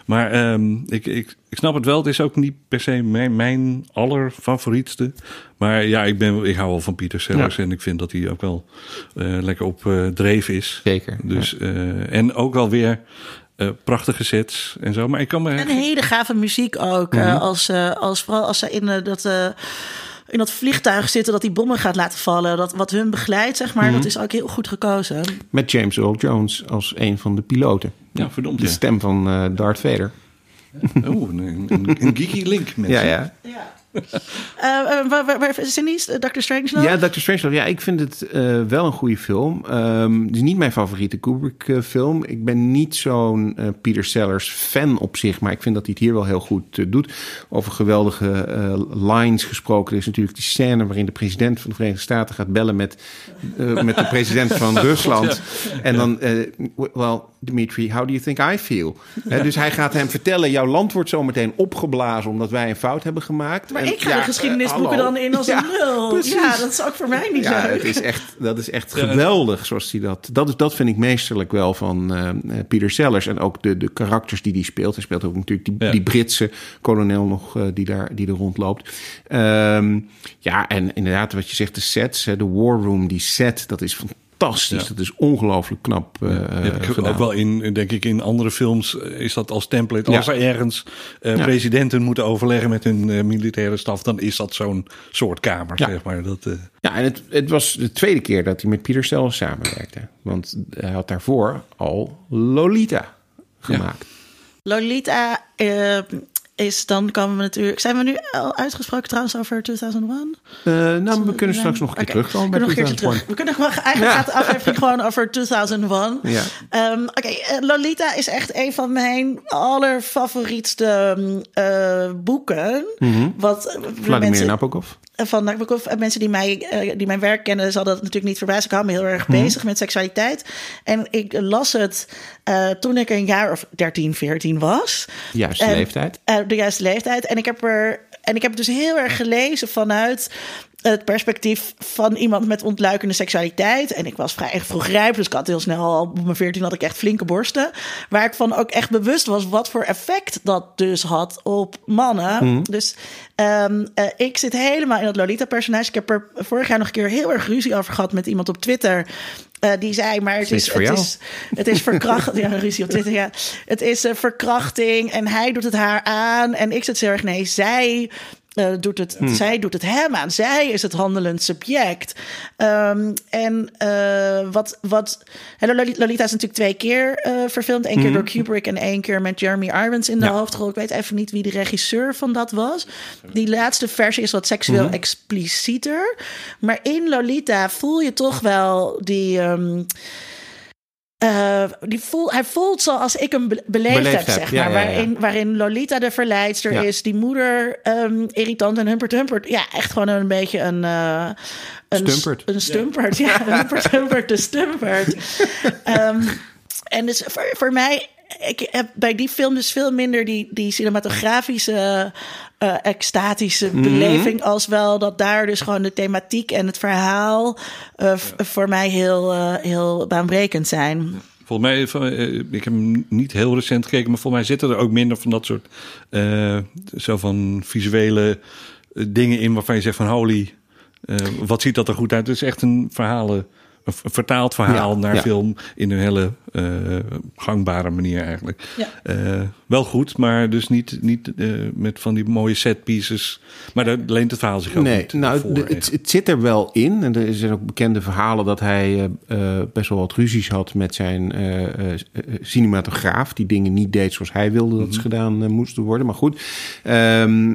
Maar ehm, ik, ik, ik snap het wel. Het is ook niet per se mijn, mijn allerfavorietste. Maar ja, ik, ben, ik hou wel van Pieter Sellers. Ja. En ik vind dat hij ook wel eh, lekker op eh, dreef is. Zeker. Dus, eh, en ook wel weer eh, prachtige sets en zo. Maar ik kan me... En hele gave muziek ook. Mhm. eh, als, eh, als, vooral als ze in eh, dat... in dat vliegtuig zitten dat die bommen gaat laten vallen. Dat wat hun begeleidt, zeg maar, Mhm. dat is ook heel goed gekozen. Met James Earl Jones als een van de piloten. Ja, verdomd. De Ja. stem van eh, Darth Vader. Oh, een, een, een geeky link. Mensen. Ja, ja. Ja. Eh, waar, waar, Cindy's? Eh, Dr. Strangelove? Ja, Dr. Strangelove. Ja, ik vind het eh, wel een goede film. Ehm, het is niet mijn favoriete Kubrick-film. ik ben niet zo'n eh, Peter Sellers fan op zich, maar ik vind dat hij het hier wel heel goed doet. Over geweldige eh, lines gesproken. Er is natuurlijk die scène waarin de president van de Verenigde Staten gaat bellen met, eh, met de president van Rusland. En dan, eh well, Dimitri, how do you think I feel? Dus hij gaat hem vertellen, jouw land wordt zometeen opgeblazen omdat wij een fout hebben gemaakt. Maar En ik ga ja, de geschiedenisboeken hallo. dan in als een nul. precies. Ja, dat is ook voor mij niet Ja, leuk. het is echt, dat is echt geweldig zoals hij dat... Dat, is, dat vind ik meesterlijk wel van eh, eh, Peter Sellers. En ook de, de karakters die hij speelt. Hij speelt ook natuurlijk die, Ja. die Britse kolonel nog eh, die, daar, die er rondloopt. Ehm, ja, en inderdaad wat je zegt, de sets. hè, de War Room, die set, dat is fantastisch. Ja. Dat is ongelooflijk knap eh heb ik gedaan. ook wel in, denk ik, in andere films eh, is dat als template. Ja. Als er ergens eh, Ja. presidenten moeten overleggen met hun eh, militaire staf, dan is dat zo'n soort kamer, Ja. zeg maar. Dat, eh, Ja, en het, het was de tweede keer dat hij met Peter Sellers samenwerkte. Want hij had daarvoor al Lolita gemaakt. Lolita eh, is, dan komen we natuurlijk... Zijn we nu al uitgesproken trouwens over 2001? Eh, nou, we kunnen straks nog een keer Oké, terugkomen we nog een keertje 2001. terug. We kunnen gewoon, eigenlijk Ja. gaat de aflevering gewoon over 2001. Ja. Ehm, Oké, eh, Lolita is echt een van mijn allerfavorietste mm, eh, boeken. Wat Mhm. Vladimir mensen, Nabokov. Van Nabokov. En mensen die, mij, eh, die mijn werk kennen, zal dat natuurlijk niet verbazen. Ik hou me heel erg Mhm. bezig met seksualiteit. En ik las het eh, toen ik een jaar of 13, 14 was. Juiste En- leeftijd. eh, de juiste leeftijd. En ik heb er. En ik heb het dus heel erg gelezen vanuit het perspectief van iemand met ontluikende seksualiteit. En ik was vrij vroeg rijp, dus ik had heel snel al op mijn 14 had ik echt flinke borsten. Waar ik van ook echt bewust was wat voor effect dat dus had op mannen. Dus ehm, eh, ik zit helemaal in dat Lolita-personage. Ik heb er vorig jaar nog een keer heel erg ruzie over gehad met iemand op Twitter. Eh, die zei, maar het is, het is, het is verkrachting. ja, ruzie op Twitter, ja. Het is eh, verkrachting en hij doet het haar aan. En ik zit heel erg, nee, zij eh, doet het, Hmm. zij doet het hem aan. Zij is het handelend subject. Ehm, en eh, wat, wat Lolita is natuurlijk twee keer eh, verfilmd. Eén keer door Kubrick en één keer met Jeremy Irons in de Hmm. Ja. hoofdrol. Ik weet even niet wie de regisseur van dat was. Die laatste versie is wat seksueel Hmm. explicieter. Maar in Lolita voel je toch wel die... ehm, eh, die voel, hij voelt zoals ik hem be- beleefd, Beleefd heb, zeg maar. ja, ja. Waarin, waarin Lolita de verleidster is. Die moeder ehm, irritant en humpert humpert. Ja, echt gewoon een beetje een... eh, een Stumpert. Een stumpert, ja. Humpert humpert de stumpert. Ehm, en dus voor, voor mij... Ik heb bij die film dus veel minder die, die cinematografische, eh, extatische Mhm. beleving. Als wel dat daar dus gewoon de thematiek en het verhaal eh, voor mij heel, eh, heel baanbrekend zijn. Volgens mij, ik heb hem niet heel recent gekeken, maar volgens mij zitten er ook minder van dat soort zo van visuele dingen in waarvan je zegt van holy, wat ziet dat er goed uit? Het is echt een verhalen, een vertaald verhaal Ja, naar ja. film in een hele eh, gangbare manier eigenlijk. Ja. Eh, wel goed, maar dus niet, niet eh, met van die mooie set pieces. Maar daar leent het verhaal zich ook Nee, niet nou, voor. de- echt. het, het zit er wel in. En er zijn ook bekende verhalen dat hij best wel wat ruzies had met zijn eh, eh, eh, cinematograaf. Die dingen niet deed zoals hij wilde dat ze Mhm. gedaan moesten worden. Maar goed. ehm,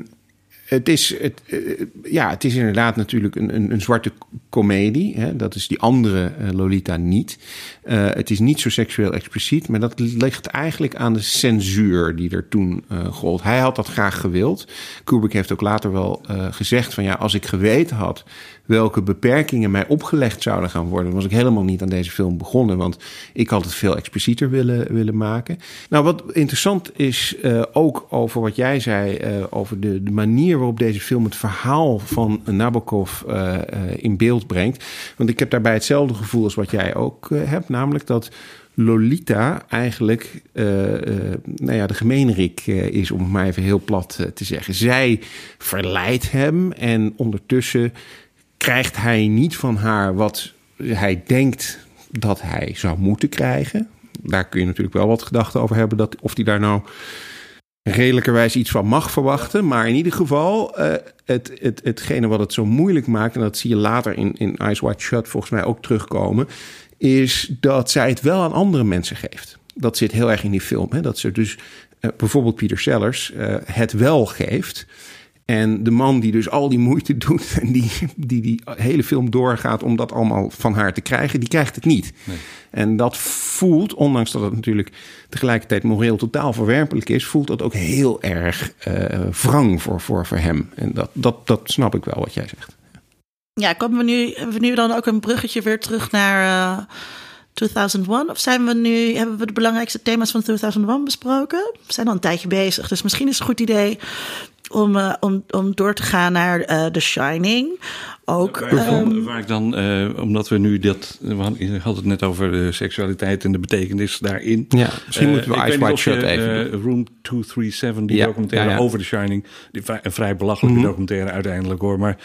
het is, het, eh, ja, het is inderdaad natuurlijk een, een, een zwarte komedie. Hè? Dat is die andere eh, Lolita niet. Uh, het is niet zo seksueel expliciet, maar dat ligt eigenlijk aan de censuur die er toen uh, gold. Hij had dat graag gewild. Kubrick heeft ook later wel gezegd van ja, als ik geweten had welke beperkingen mij opgelegd zouden gaan worden, was ik helemaal niet aan deze film begonnen. Want ik had het veel explicieter willen, willen maken. Nou, wat interessant is uh, ook over wat jij zei, uh, over de, de, manier waarop deze film het verhaal van Nabokov uh, in beeld brengt. Want ik heb daarbij hetzelfde gevoel als wat jij ook hebt, namelijk dat. Lolita eigenlijk nou ja, de gemeenrik is, om het maar even heel plat te zeggen. Zij verleidt hem en ondertussen krijgt hij niet van haar wat hij denkt dat hij zou moeten krijgen. Daar kun je natuurlijk wel wat gedachten over hebben, dat, of hij daar nou redelijkerwijs iets van mag verwachten. Maar in ieder geval, uh, het, het, hetgene wat het zo moeilijk maakt, en dat zie je later in, in Eyes Wide Shut volgens mij ook terugkomen, is dat zij het wel aan andere mensen geeft. Dat zit heel erg in die film. Hè? Dat ze dus uh, bijvoorbeeld Peter Sellers uh, het wel geeft. En de man die dus al die moeite doet en die die, die hele film doorgaat om dat allemaal van haar te krijgen, die krijgt het niet. Nee. En dat voelt, ondanks dat het natuurlijk tegelijkertijd moreel totaal verwerpelijk is, voelt dat ook heel erg uh, wrang voor, voor, voor hem. En dat, dat, dat snap ik wel wat jij zegt. Ja, komen we nu, hebben we nu dan ook een bruggetje weer terug naar uh, 2001? Of zijn we nu, hebben we de belangrijkste thema's van 2001 besproken? We zijn al een tijdje bezig, dus misschien is het een goed idee om, uh, om, om door te gaan naar uh, The Shining. Ook, waar, um, waar ik dan, uh, omdat we nu dat, we hadden het net over de seksualiteit en de betekenis daarin. Ja, misschien moeten we Ice White Shut even Room 237, die ja, documentaire ja, ja. over The Shining. Die, een vrij belachelijke mm -hmm. documentaire uiteindelijk hoor. Maar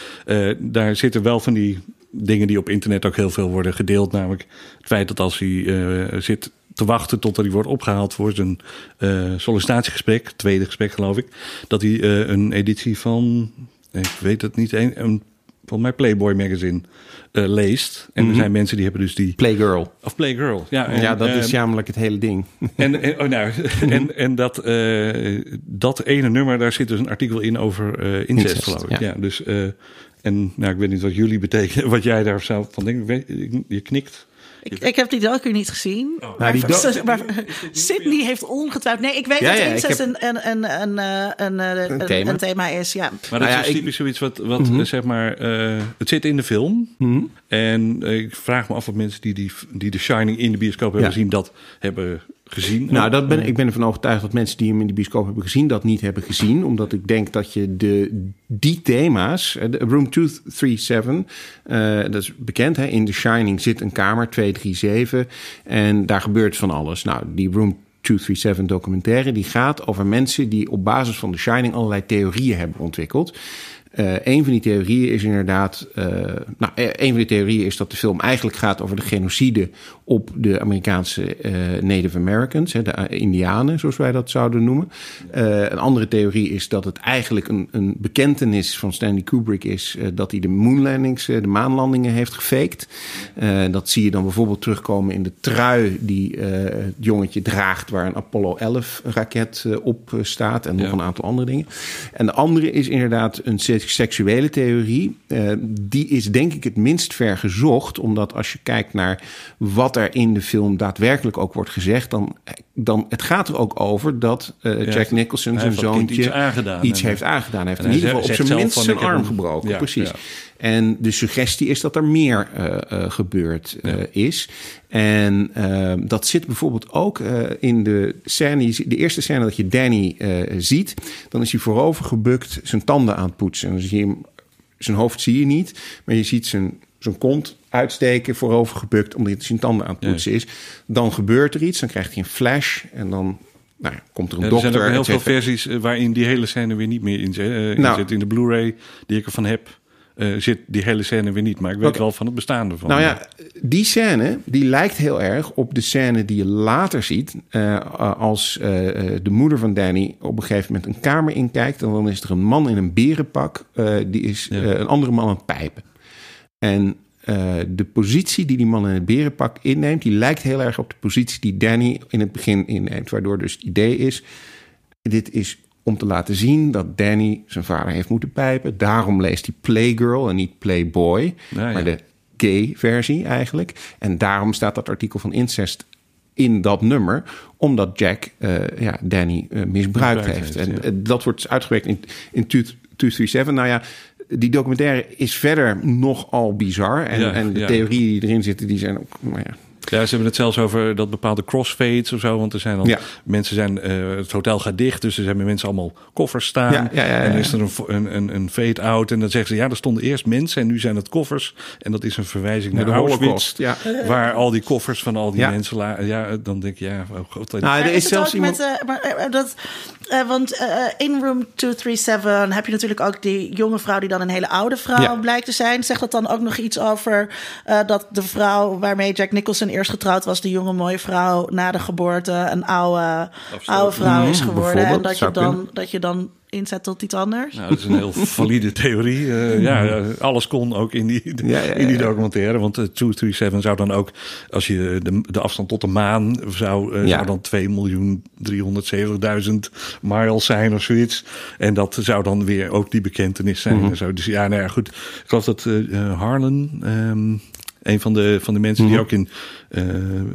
daar zitten wel van die dingen die op internet ook heel veel worden gedeeld. Namelijk het feit dat als hij zit te wachten totdat hij wordt opgehaald voor zijn uh, sollicitatiegesprek, tweede gesprek geloof ik, dat hij uh, een editie van, ik weet het niet, een, een van mijn Playboy magazine uh, leest. En mm -hmm. er Mhm. zijn mensen die hebben dus die... Playgirl. Of Playgirl, ja. En, ja, dat is jammerlijk het hele ding. En, en, oh, nou, en, en dat, dat ene nummer, daar zit dus een artikel in over incest, incest geloof ik. Ja, ja dus... en nou, ik weet niet wat jullie betekenen, wat jij daar zou van denken. Je knikt. Ik, ik heb die docu niet gezien. Oh. Maar, nou, maar, maar Sydney heeft ongetwijfeld. Nee, ik weet ja, dat ja, incest heb... een, een, een, een, een, thema. een thema is. Ja. Maar dat nou is typisch zoiets wat, wat mm -hmm. zeg maar. Uh, het zit in de film. Mm -hmm. En uh, ik vraag me af of mensen die, die, die The Shining in de bioscoop hebben gezien, dat hebben gezien. Nou, dat ben, ik ben ervan overtuigd dat mensen die hem in de bioscoop hebben gezien, dat niet hebben gezien. Omdat ik denk dat je de, die thema's, de Room 237, uh, dat is bekend, hè, in The Shining zit een kamer, 237. En daar gebeurt van alles. Nou, die Room 237 documentaire, die gaat over mensen die op basis van The Shining allerlei theorieën hebben ontwikkeld. Uh, een van die theorieën is inderdaad. Uh, nou, een van die theorieën is dat de film eigenlijk gaat over de genocide op de Amerikaanse uh, Native Americans, hè, de Indianen, zoals wij dat zouden noemen. een andere theorie is dat het eigenlijk een, een bekentenis van Stanley Kubrick is dat hij de moonlandings, de maanlandingen heeft gefaked. dat zie je dan bijvoorbeeld terugkomen in de trui die het jongetje draagt, waar een Apollo 11 raket op staat en nog ja. een aantal andere dingen. En de andere is inderdaad een seksuele theorie, uh, die is denk ik het minst ver gezocht. Omdat als je kijkt naar wat er in de film daadwerkelijk ook wordt gezegd, dan, dan het gaat er ook over dat uh, Jack ja, Nicholson zijn zoontje iets, aangedaan, iets heeft aangedaan. Hij heeft in ieder geval op zijn minst zijn arm gebroken. Ja, precies. Ja. En de suggestie is dat er meer uh, uh, gebeurd ja. is. En dat zit bijvoorbeeld ook in de scène, de eerste scène dat je Danny ziet. Dan is hij voorover gebukt zijn tanden aan het poetsen. En dan zie je hem, zijn hoofd zie je niet, maar je ziet zijn, zijn kont uitsteken, voorover gebukt, omdat hij zijn tanden aan het poetsen is. Dan gebeurt er iets, dan krijgt hij een flash en dan nou, komt er een ja, dokter. Er zijn ook heel veel versies waarin die hele scène weer niet meer in zit. Uh, nou, zit in de Blu-ray die ik ervan heb. Uh, zit die hele scène weer niet, maar ik weet okay. wel van het bestaan ervan. Nou ja, die scène die lijkt heel erg op de scène die je later ziet uh, als uh, de moeder van Danny op een gegeven moment een kamer inkijkt en dan is er een man in een berenpak die is ja. een andere man aan het pijpen. En de positie die die man in het berenpak inneemt, die lijkt heel erg op de positie die Danny in het begin inneemt, waardoor dus het idee is: dit is om te laten zien dat Danny zijn vader heeft moeten pijpen. Daarom leest hij Playgirl en niet Playboy, ja. maar de gay versie eigenlijk. En daarom staat dat artikel van incest in dat nummer, omdat Jack eh, ja, Danny eh, misbruikt heeft. heeft, En ja. eh, dat wordt uitgewerkt in, in 237. Nou ja, die documentaire is verder nogal bizar. En, Ja, en de ja. theorieën die erin zitten, die zijn ook... Nou ja, Ja, ze hebben het zelfs over dat bepaalde crossfades of zo. Want er zijn dan Ja. mensen zijn, eh, het hotel gaat dicht, dus er hebben mensen allemaal koffers staan. Ja, ja, ja, ja, En is er een, een, een, een fade-out. En dan zeggen ze, ja, er stonden eerst mensen en nu zijn het koffers. En dat is een verwijzing naar de Auschwitz. Holocaust. Ja. Waar al die koffers van al die Ja. mensen lagen. Ja, dan denk je, ja, oh god. Nou, er is, zelfs iemand... met eh, maar, eh, dat, eh, want eh, in Room 237 heb je natuurlijk ook die jonge vrouw die dan een hele oude vrouw Ja. blijkt te zijn. Zegt dat dan ook nog iets over eh, dat de vrouw waarmee Jack Nicholson eerst getrouwd was, die jonge mooie vrouw na de geboorte, een oude, oude vrouw is Mhm, geworden. En dat je, dan, dat je dan inzet tot iets anders. Nou, dat is een heel valide theorie. Eh, ja, ja, alles kon ook in die, Ja, ja, in die documentaire. Want de 237 zou dan ook, als je de, de afstand tot de maan zou, eh, Ja. zou dan 2 miljoen 370.000 miles zijn of zoiets. En dat zou dan weer ook die bekentenis zijn. Mhm. en zo. Dus ja, nou ja, goed. Ik geloof dat eh, eh, Harlan, ehm, een van de, van de mensen die Mhm. ook in eh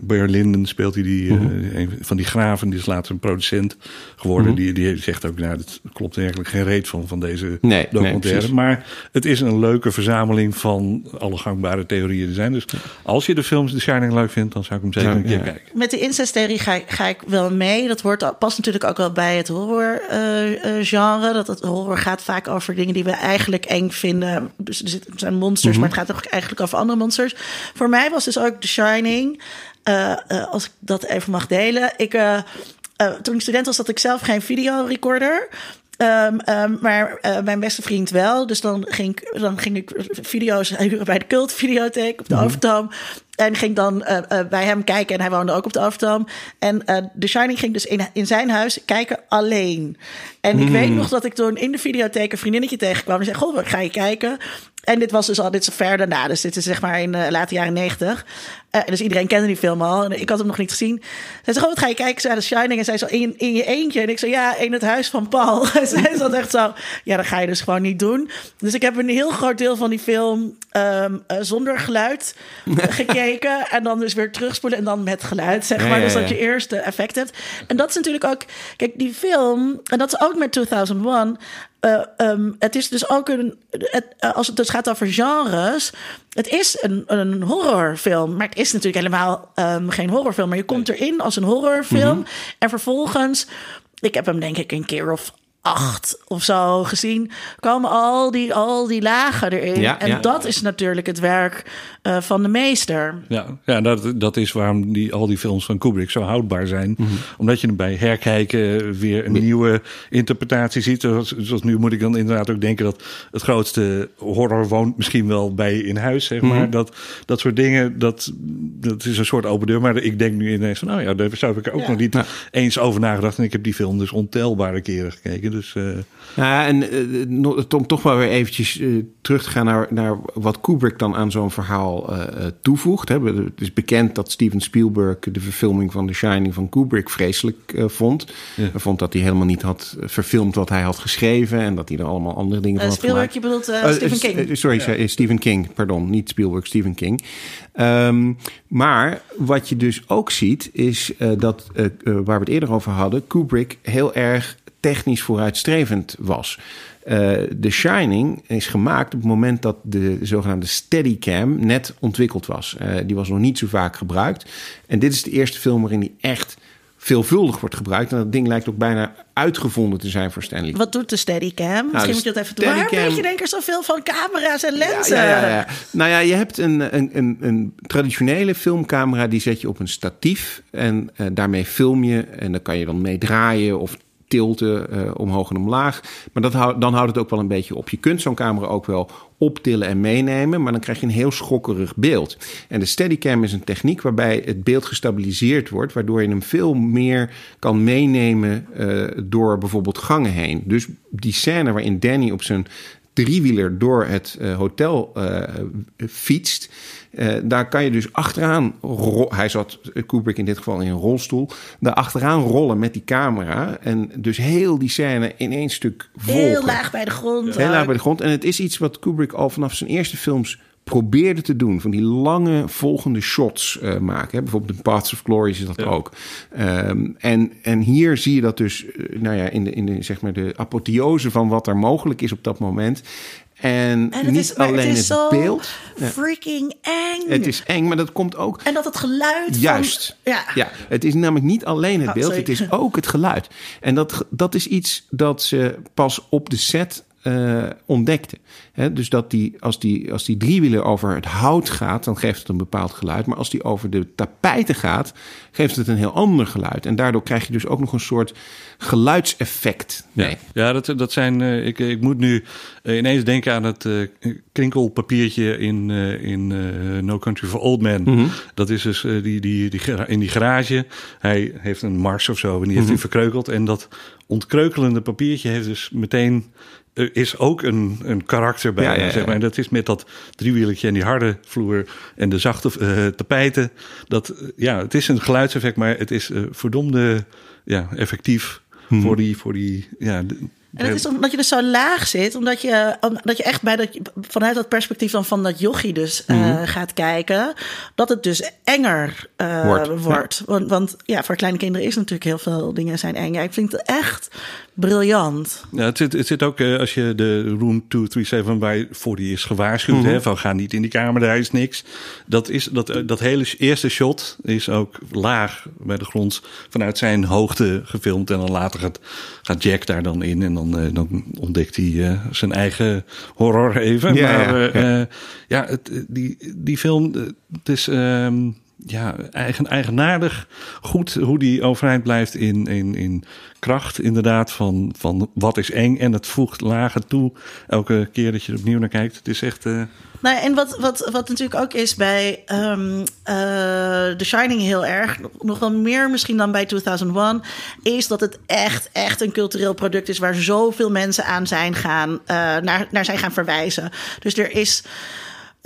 Berlinden speelt, die, die, eh, een van die graven, die is later een producent geworden. Mhm. die, die zegt ook, nou, dat klopt eigenlijk geen reet van, van deze Nee, nee, documentaire. precies. maar het is een leuke verzameling van alle gangbare theorieën er zijn. Dus als je de films The Shining leuk vindt, dan zou ik hem zeker Ja, een keer ja. kijken. Met de incesttheorie ga, ik- ga ik wel mee. Dat hoort, past natuurlijk ook wel bij het horror eh, genre. Dat het horror gaat vaak over dingen die we eigenlijk eng vinden. Dus er zitten- er zijn monsters, maar het gaat toch eigenlijk over andere monsters. Voor mij was dus ook The Shining, eh, eh, als ik dat even mag delen. Ik, eh, toen ik student was, had ik zelf geen videorecorder. Ehm, ehm, maar mijn beste vriend wel. Dus dan ging ik, dan ging ik video's huren bij de Cult Videotheek op de Overtoom. En ging dan eh, eh, bij hem kijken. En hij woonde ook op de Overtoom. En eh The Shining ging dus in, in zijn huis kijken alleen. En ik weet nog dat ik toen in de videotheek een vriendinnetje tegenkwam. En zei, goh, ga je kijken? En dit was dus al, dit is ver daarna. Dus dit is zeg maar in de late jaren negentig. Eh, dus iedereen kende die film al. En ik had hem nog niet gezien. Zij zei, oh, wat ga je kijken? Ze zei, The Shining. En zij zo, in, in je eentje? En ik zei, ja, in het huis van Paul. En zij zat echt zo, ja, dat ga je dus gewoon niet doen. Dus ik heb een heel groot deel van die film ehm, eh, zonder geluid gekeken. En dan dus weer terugspoelen en dan met geluid, zeg maar. Dus dat je eerst de effect hebt. En dat is natuurlijk ook, kijk, die film, en dat is ook met 2001. eh, ehm, het is dus ook een, het, eh, als het dus gaat over genres, het is een, een horrorfilm, maar het is natuurlijk helemaal ehm, geen horrorfilm. Maar je komt erin als een horrorfilm en vervolgens, ik heb hem denk ik een keer of acht of zo gezien, komen al die, al die lagen erin. Ja, en ja. dat is natuurlijk het werk eh, van de meester. Ja, ja dat, dat is waarom die, al die films van Kubrick zo houdbaar zijn. Mhm. Omdat je bij herkijken weer een nieuwe interpretatie ziet. Zoals, zoals nu moet ik dan inderdaad ook denken dat het grootste horror woont misschien wel bij in huis. Zeg Mhm. maar. dat, dat soort dingen, dat, dat is een soort open deur. Maar ik denk nu ineens van, nou ja, daar zou ik er ook Ja. nog niet Ja. eens over nagedacht. En ik heb die film dus ontelbare keren gekeken. Dus eh, Nou, ja, en eh, om toch maar weer eventjes eh, terug te gaan naar, naar wat Kubrick dan aan zo'n verhaal eh, eh, toevoegt. Hè. Het is bekend dat Steven Spielberg de verfilming van The Shining van Kubrick vreselijk eh, vond. Ja. Hij vond dat hij helemaal niet had verfilmd wat hij had geschreven en dat hij er allemaal andere dingen van had Spielberg, gemaakt. je bedoelt Stephen King. sorry, eh, Stephen King, pardon, niet Spielberg, Stephen King. Ehm, maar wat je dus ook ziet, is eh, dat, waar we het eerder over hadden, Kubrick heel erg technisch vooruitstrevend was. Eh The Shining is gemaakt op het moment dat de zogenaamde Steadicam net ontwikkeld was. Eh, die was nog niet zo vaak gebruikt. En dit is de eerste film waarin die echt veelvuldig wordt gebruikt. En dat ding lijkt ook bijna uitgevonden te zijn voor Stanley Wat doet de Steadicam? Misschien de moet je dat even doen. Waarom Steadicam- weet je denk ik zoveel van camera's en lenzen? ja, ja, ja, ja. Nou ja, je hebt een, een, een, een traditionele filmcamera, die zet je op een statief. En eh, daarmee film je. En dan kan je dan mee draaien of tilten eh, omhoog en omlaag. Maar dat dan houdt het ook wel een beetje op. Je kunt zo'n camera ook wel optillen en meenemen, maar dan krijg je een heel schokkerig beeld. En de Steadicam is een techniek waarbij het beeld gestabiliseerd wordt, waardoor je hem veel meer kan meenemen eh, door bijvoorbeeld gangen heen. Dus die scène waarin Danny op zijn driewieler door het eh, hotel fietst. Eh, daar kan je dus achteraan, hij zat eh, Kubrick in dit geval in een rolstoel, daar achteraan rollen met die camera. En dus heel die scène in één stuk volgen. Heel laag bij de grond. Heel laag bij de grond. En het is iets wat Kubrick al vanaf zijn eerste films probeerde te doen. Van die lange volgende shots eh, maken. Hè. Bijvoorbeeld in Paths of Glory is dat ook. Ehm, en, en hier zie je dat dus nou ja, in, de, in de, zeg maar de apotheose van wat er mogelijk is op dat moment. En, En het niet is, alleen het het, is beeld. freaking eng. Het is eng, maar dat komt ook En dat het geluid van- Juist. ja. ja, het is namelijk niet alleen het Oh, beeld, sorry. het is ook het geluid. En dat, dat is iets dat ze pas op de set ontdekten. Hè, dus dat die, als, die, als die driewieler over het hout gaat, dan geeft het een bepaald geluid. Maar als die over de tapijten gaat, geeft het een heel ander geluid. En daardoor krijg je dus ook nog een soort geluidseffect. Ja, ja dat, dat zijn. eh, ik, ik moet nu eh, ineens denken aan het krinkelpapiertje in, in No Country for Old Men. Mhm. Dat is dus die, die, die, in die garage. Hij heeft een mars of zo en die heeft Mhm. hij verkreukeld. En dat ontkreukelende papiertje heeft dus meteen. Er is ook een, een karakter bij. Ja, ja, ja. Zeg maar. En dat is met dat driewielertje en die harde vloer en de zachte eh, tapijten. Dat, eh, ja, het is een geluidseffect, maar het is eh, verdomde ja, effectief Mhm. voor die, voor die ja, En het is omdat je dus zo laag zit, omdat je, omdat je echt bij dat, vanuit dat perspectief dan van dat jochie dus eh, Mhm. gaat kijken, dat het dus enger eh, Wordt, wordt. Want, want ja, voor kleine kinderen is natuurlijk heel veel dingen zijn eng. Ja, ik vind het echt briljant. Ja, het zit, het zit ook eh, als je de room 237 bij voor die is gewaarschuwd, Mhm. hè, van ga niet in die kamer, daar is niks. Dat, is, dat, dat hele eerste shot is ook laag bij de grond vanuit zijn hoogte gefilmd. En dan later gaat, gaat Jack daar dan in en dan, eh, dan ontdekt hij eh, zijn eigen horror even. Ja, maar ja, eh, ja. ja, het, die, die film, het is ehm, ja, eigen, eigenaardig goed hoe die overeind blijft in, in, in kracht inderdaad van, van wat is eng. En het voegt lagen toe elke keer dat je er opnieuw naar kijkt. Het is echt... eh, Nou, en wat, wat, wat natuurlijk ook is bij ehm, eh, The Shining heel erg, nog- nog wel meer misschien dan bij 2001, is dat het echt, echt een cultureel product is waar zoveel mensen aan zijn gaan, eh, naar, naar zijn gaan verwijzen. Dus er is.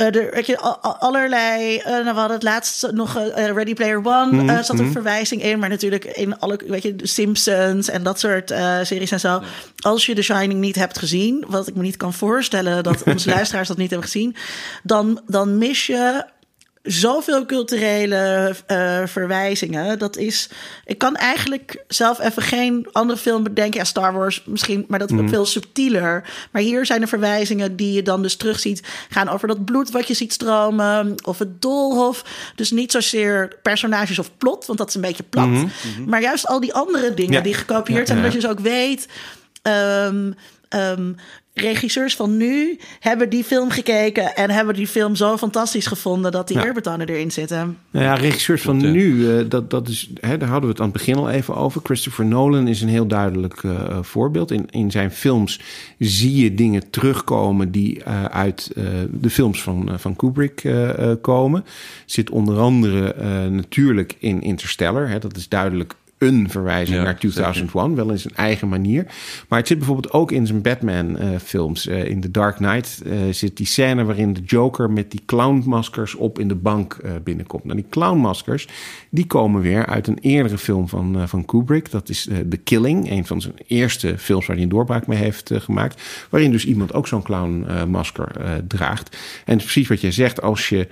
Eh, er, weet je, al- al- allerlei. eh, nou, we hadden het laatst nog eh, Ready Player One. eh, zat een verwijzing in. Maar natuurlijk in alle. Weet je, de Simpsons en dat soort eh, series en zo. Als je The Shining niet hebt gezien. Wat ik me niet kan voorstellen dat onze luisteraars dat niet hebben gezien. Dan, dan mis je zoveel culturele eh, verwijzingen. Dat is. Ik kan eigenlijk zelf even geen andere film bedenken. Ja, Star Wars misschien, maar dat is ook veel subtieler. Maar hier zijn er verwijzingen die je dan dus terugziet. Gaan over dat bloed wat je ziet stromen. Of het doolhof. Dus niet zozeer personages of plot, want dat is een beetje plat. Maar juist al die andere dingen Ja. die gekopieerd zijn. Ja, ja. Dat je dus ook weet. ehm, ehm, regisseurs van nu hebben die film gekeken en hebben die film zo fantastisch gevonden dat die Ja. eerbetonen erin zitten. Nou ja, regisseurs van nu, eh, dat, dat is, hè, daar hadden we het aan het begin al even over. Christopher Nolan is een heel duidelijk eh, voorbeeld. In, in zijn films zie je dingen terugkomen die eh, uit eh, de films van, eh, van Kubrick eh, eh, komen. Zit onder andere eh, natuurlijk in Interstellar. Hè, dat is duidelijk een verwijzing Ja, naar 2001, wel in zijn eigen manier. Maar het zit bijvoorbeeld ook in zijn Batman-films. in The Dark Knight eh, zit die scène waarin de Joker met die clownmaskers op in de bank eh, binnenkomt. Nou, die clownmaskers die komen weer uit een eerdere film van, eh, van Kubrick. Dat is eh, The Killing, een van zijn eerste films waar hij een doorbraak mee heeft eh, gemaakt. Waarin dus iemand ook zo'n clownmasker eh, draagt. En het is precies wat jij zegt, als je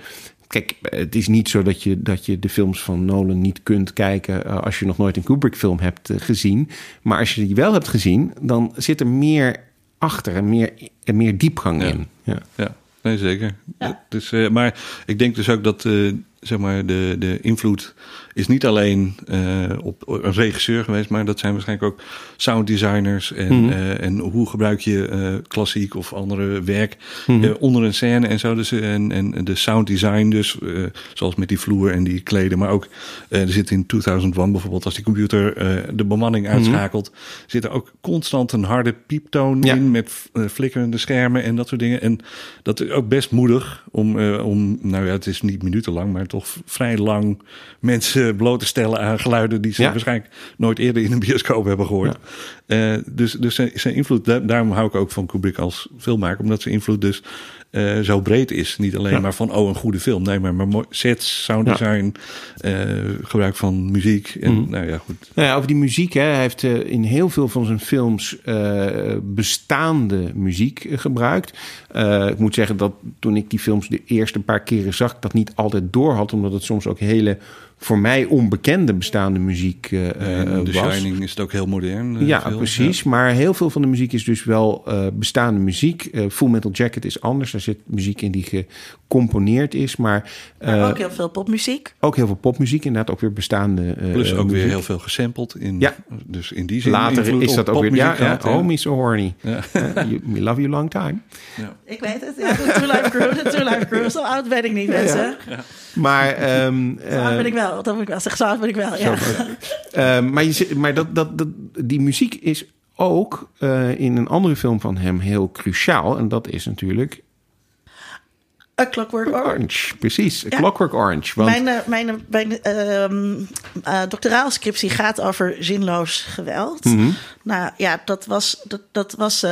Kijk, het is niet zo dat je, dat je de films van Nolan niet kunt kijken eh, als je nog nooit een Kubrick-film hebt eh, gezien. Maar als je die wel hebt gezien, dan zit er meer achter en meer, en meer diepgang Ja. in. Ja. Ja, nee, zeker. Dus, eh, maar ik denk dus ook dat eh, zeg maar de, de invloed is niet alleen eh, op een regisseur geweest, maar dat zijn waarschijnlijk ook sounddesigners en, Mhm. eh, en hoe gebruik je eh, klassiek of andere werk Mhm. onder een scène en zo. Dus, en, en de sounddesign dus, zoals met die vloer en die kleden, maar ook er zit in 2001 bijvoorbeeld als die computer de bemanning uitschakelt, zit er ook constant een harde pieptoon Ja. in met flikkerende schermen en dat soort dingen. En dat is ook best moedig om, om nou ja, het is niet minutenlang, maar toch vrij lang mensen bloot te stellen aan geluiden die ze Ja. waarschijnlijk nooit eerder in een bioscoop hebben gehoord. Eh, dus dus zijn, zijn invloed, daar- daarom hou ik ook van Kubrick als filmmaker, omdat zijn invloed dus eh, zo breed is. Niet alleen Ja. maar van, oh, een goede film. Nee, maar, maar mooi- sets, sound design, eh, gebruik van muziek. En Mhm. nou ja, goed. Nou ja, over die muziek. Hè. Hij heeft eh, in heel veel van zijn films eh, bestaande muziek eh, gebruikt. Eh, ik moet zeggen dat toen ik die films de eerste paar keren zag... ik dat niet altijd door had. Omdat het soms ook hele voor mij onbekende bestaande muziek eh, En The was. Shining is het ook heel modern. eh, Ja, precies. Maar heel veel van de muziek is dus wel eh, bestaande muziek. Eh, Full Metal Jacket is anders. Daar zit muziek in die gecomponeerd is. Maar, Maar eh, ook heel veel popmuziek. ook heel veel popmuziek. Inderdaad ook weer bestaande eh, Plus ook weer heel veel gesampled. In, Ja. Dus in die zin Later is dat ook weer... Ja, ja, oh, me so horny. Ja. Eh, you- we love you long time. Ik weet het. Ja, de Two Life Crew. De Two Life Crew. Zo oud ben ik niet, mensen. Maar, ehm, Zo oud eh, ben ik wel. Dat moet ik wel zeggen. Zo ben ik wel, ja. ehm, maar, je, zit- maar dat, dat, dat, die muziek is ook eh, in een andere film van hem heel cruciaal. En dat is natuurlijk A Clockwork Orange. Orange. Precies, Ja. Clockwork Orange. Want, Mijn, eh, mijn, mijn ehm eh, doctoraalscriptie gaat over zinloos geweld. Mhm. Nou ja, dat was, dat, dat was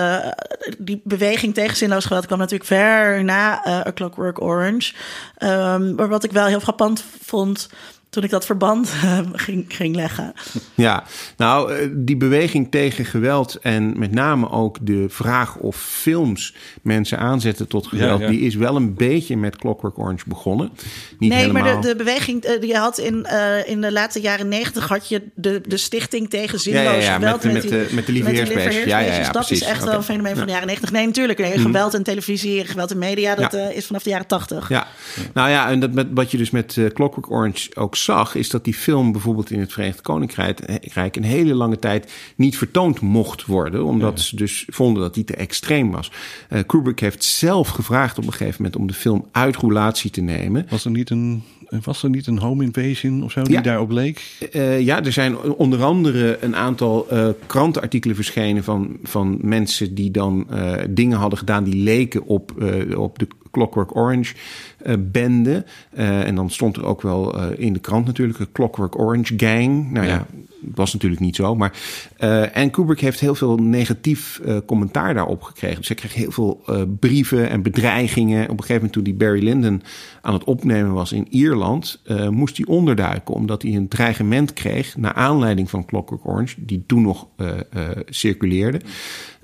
die beweging tegen zinloos geweld kwam natuurlijk ver na A Clockwork Orange. Ehm, maar wat ik wel heel frappant vond toen ik dat verband eh, ging, ging leggen. Ja, nou, eh, die beweging tegen geweld en met name ook de vraag of films mensen aanzetten tot geweld, Ja, ja. die is wel een beetje met Clockwork Orange begonnen. Niet nee, helemaal. maar de, de beweging eh, die je had in, eh, in de late jaren negentig had je de, de stichting tegen zinloos Ja, ja, ja, geweld met- met die- de- met de Lieve Heersbeestjes. Ja, ja, ja, Dus dat precies. is echt wel een fenomeen van de Ja. jaren negentig. Nee, natuurlijk. Nee, geweld in televisie, geweld in media, dat Ja. eh, is vanaf de jaren tachtig. Ja, nou ja, en dat met, wat je dus met eh, Clockwork Orange ook zag, is dat die film bijvoorbeeld in het Verenigd Koninkrijk Rijk een hele lange tijd niet vertoond mocht worden, omdat ze dus vonden dat die te extreem was. Eh, Kubrick heeft zelf gevraagd op een gegeven moment om de film uit roulatie te nemen. Was er niet een, was er niet een home invasion of zo die Ja. daarop leek? Eh, ja, er zijn onder andere een aantal eh, krantenartikelen verschenen van, van mensen die dan dingen hadden gedaan die leken op, op de Clockwork Orange eh, bende. Eh, en dan stond er ook wel eh, in de krant natuurlijk een Clockwork Orange Gang. Nou Ja. Was natuurlijk niet zo. Maar, eh, en Kubrick heeft heel veel negatief eh, commentaar daarop gekregen. Dus hij kreeg heel veel eh, brieven en bedreigingen. Op een gegeven moment toen die Barry Lyndon aan het opnemen was in Ierland... eh, moest hij onderduiken omdat hij een dreigement kreeg... naar aanleiding van Clockwork Orange, die toen nog eh, eh, circuleerde.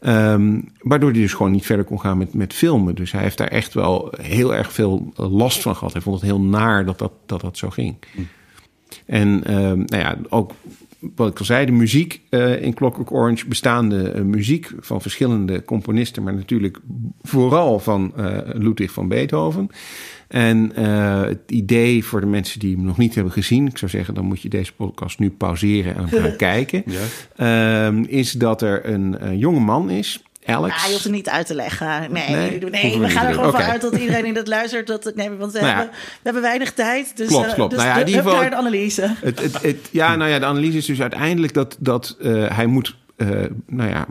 Ehm, waardoor hij dus gewoon niet verder kon gaan met, met filmen. Dus hij heeft daar echt wel heel erg veel last van gehad. Hij vond het heel naar dat dat, dat, dat zo ging. En ehm, nou ja, ook wat ik al zei, de muziek eh, in Clockwork Orange, bestaande eh, muziek van verschillende componisten, maar natuurlijk vooral van eh, Ludwig van Beethoven. En het idee voor de mensen die hem nog niet hebben gezien, ik zou zeggen, dan moet je deze podcast nu pauzeren en gaan kijken, ehm, is dat er een, een jonge man is, Alex. Ja, je hoeft het niet uit te leggen. Nee, Nee, nee, we gaan er gewoon Oké. van uit dat iedereen die dat luistert. Dat, nee, want we, Nou ja. hebben, we hebben weinig tijd. Dus, Klopt, eh, klopt. Dus Nou ja, in de- ieder hup geval- naar de analyse. Het, het, het, ja, nou ja, de analyse is dus uiteindelijk dat, dat eh, hij moet, eh, nou ja,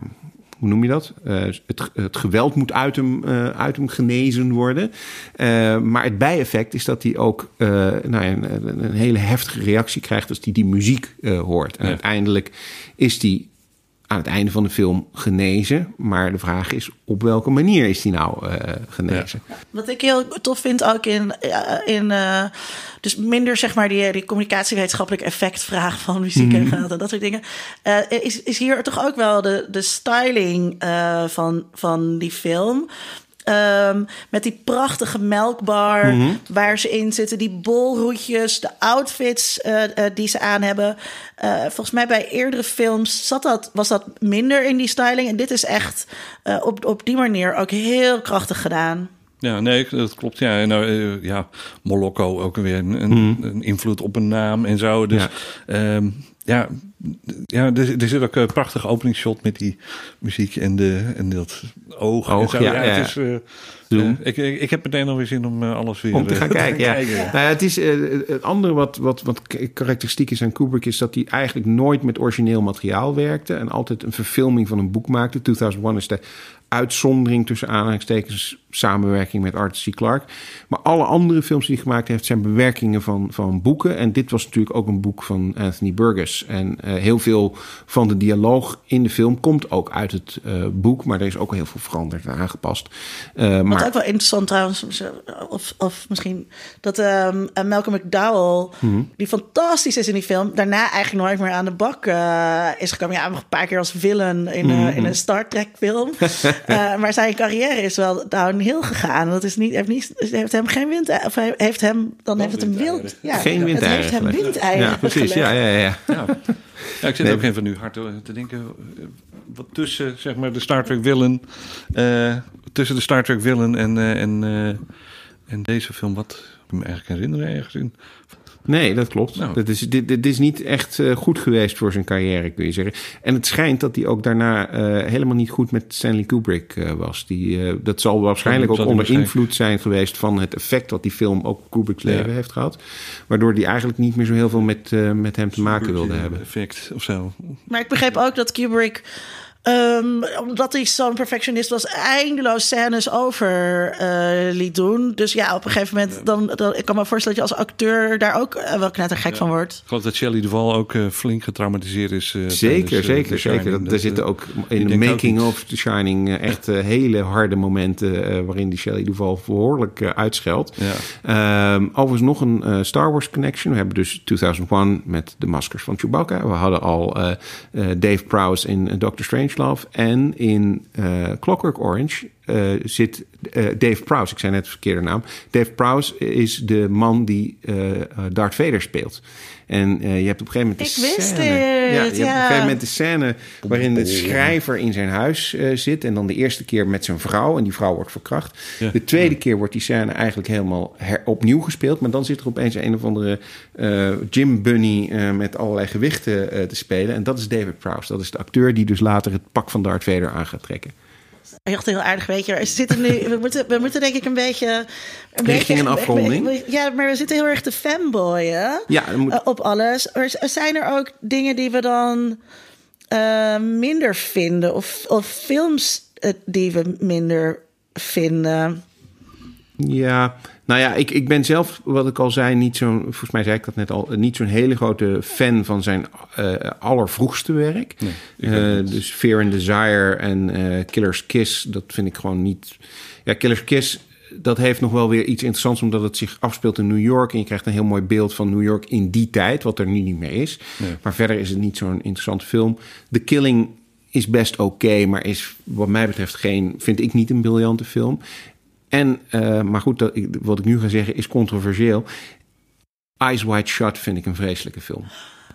hoe noem je dat? Eh, het, het geweld moet uit hem, eh, uit hem genezen worden. Eh, maar het bijeffect is dat hij ook eh, nou ja, een, een hele heftige reactie krijgt als hij die muziek eh, hoort. En Ja. uiteindelijk is hij aan het einde van de film genezen. Maar de vraag is, op welke manier is hij nou eh, genezen? Wat ik heel tof vind ook in, eh, in eh, dus minder zeg maar die, die communicatiewetenschappelijk effectvraag van muziek en geweld en dat soort dingen, is, is hier toch ook wel de, de styling van, van die film. Ehm, met die prachtige melkbar waar ze in zitten, die bolroetjes, de outfits eh, eh, die ze aan hebben. Eh, volgens mij bij eerdere films zat dat, was dat minder in die styling. En dit is echt eh, op, op die manier ook heel krachtig gedaan. Ja, nee, dat klopt. Ja, en nou, eh, ja, Molokko ook weer een, een, een invloed op een naam en zo. Dus Ja. ja, ja, ja er, er zit ook een prachtige openingsshot met die muziek en, de, en dat oog. en Oog, zo. ja, ja, ja. Het is, eh, eh, ik, ik, ik heb meteen alweer zin om eh, alles weer Om te gaan kijken, ja. kijken. Nou ja, het is het andere wat, wat, wat karakteristiek is aan Kubrick is dat hij eigenlijk nooit met origineel materiaal werkte en altijd een verfilming van een boek maakte. 2001 is de uitzondering tussen aanhalingstekens samenwerking met Arthur C. Clarke. Maar alle andere films die hij gemaakt heeft zijn bewerkingen van, van boeken. En dit was natuurlijk ook een boek van Anthony Burgess. En eh, heel veel van de dialoog in de film komt ook uit het eh, boek. Maar er is ook heel veel veranderd en aangepast. Eh, Wat maar ook wel interessant trouwens, of, of misschien dat eh, Malcolm McDowell, Mhm. die fantastisch is in die film, daarna eigenlijk nooit meer aan de bak is gekomen. Ja, nog een paar keer als villain in, Mhm. in een Star Trek film. Eh, maar zijn carrière is wel downhill gegaan. Dat is niet, heeft, niet, heeft hem geen wind, of heeft hem, dan heeft het hem wild. Ja, geen Het windeieren heeft hem Ja, precies. Ja, ja, ja. Ja. Ja, ik zit Nee. ook even nu hard te te denken. eh, Wat tussen zeg maar, de Star Trek eh, tussen de Star Trek villain en, eh, en, eh, en deze film. Wat ik me eigenlijk herinneren ergens in. Nee, dat klopt. Nou. Dat is, dit, dit is niet echt eh, goed geweest voor zijn carrière, kun je zeggen. En het schijnt dat hij ook daarna eh, helemaal niet goed met Stanley Kubrick eh, was. Die, eh, dat zal waarschijnlijk ook onder invloed zijn geweest van het effect wat die film ook op Kubrick's Ja. leven heeft gehad. Waardoor hij eigenlijk niet meer zo heel veel met, eh, met hem te maken wilde hebben. Effect of zo. Maar ik begreep ook dat Kubrick, ehm, omdat hij zo'n perfectionist was, eindeloos scènes over eh, liet doen. Dus ja, op een gegeven moment, dan, dan, ik kan me voorstellen dat je als acteur daar ook eh, wel knettergek van wordt. Ik geloof dat Shelley Duvall ook eh, flink getraumatiseerd is. eh, Zeker, tijdens, zeker, zeker. Dat, er zitten ook in de ook making of The Shining echt hele harde momenten waarin die Shelley Duvall behoorlijk eh, uitscheldt. Ja. Ehm, overigens nog een Star Wars connection. We hebben dus 2001 met de maskers van Chewbacca. We hadden al Dave Prowse in eh, En in eh, Clockwork Orange eh, zit eh, Dave Prowse. Ik zei net de verkeerde naam. Dave Prowse is de man die Darth Vader speelt. En eh, je hebt op een gegeven moment de Ik wist scène. dit, ja, je hebt op een gegeven moment de scène waarin de schrijver in zijn huis eh, zit. En dan de eerste keer met zijn vrouw. En die vrouw wordt verkracht. Ja. De tweede keer wordt die scène eigenlijk helemaal her- opnieuw gespeeld. Maar dan zit er opeens een of andere eh Jim Bunny eh, met allerlei gewichten eh, te spelen. En dat is David Prowse. Dat is de acteur die dus later het pak van Darth Vader aan gaat trekken. Echt heel aardig, weet je. We, zitten nu, we, moeten, we moeten denk ik een beetje... Een Richting een afronding? Ja, maar we zitten heel erg te fanboyen Ja, moet- eh, op alles. Er, er zijn er ook dingen die we dan eh, minder vinden? Of, of films eh, die we minder vinden? Ja, nou ja, ik, ik ben zelf, wat ik al zei, niet zo'n, volgens mij zei ik dat net al, niet zo'n hele grote fan van zijn eh, allervroegste werk. Eh, dus Fear and Desire en eh, Killer's Kiss, dat vind ik gewoon niet. Ja, Killer's Kiss, dat heeft nog wel weer iets interessants, omdat het zich afspeelt in New York. En je krijgt een heel mooi beeld van New York in die tijd, wat er nu niet meer is. Nee. Maar verder is het niet zo'n interessante film. The Killing is best oké, maar is wat mij betreft geen, vind ik niet een briljante film. En, eh, maar goed, dat, wat ik nu ga zeggen is controversieel. Eyes Wide Shut vind ik een vreselijke film.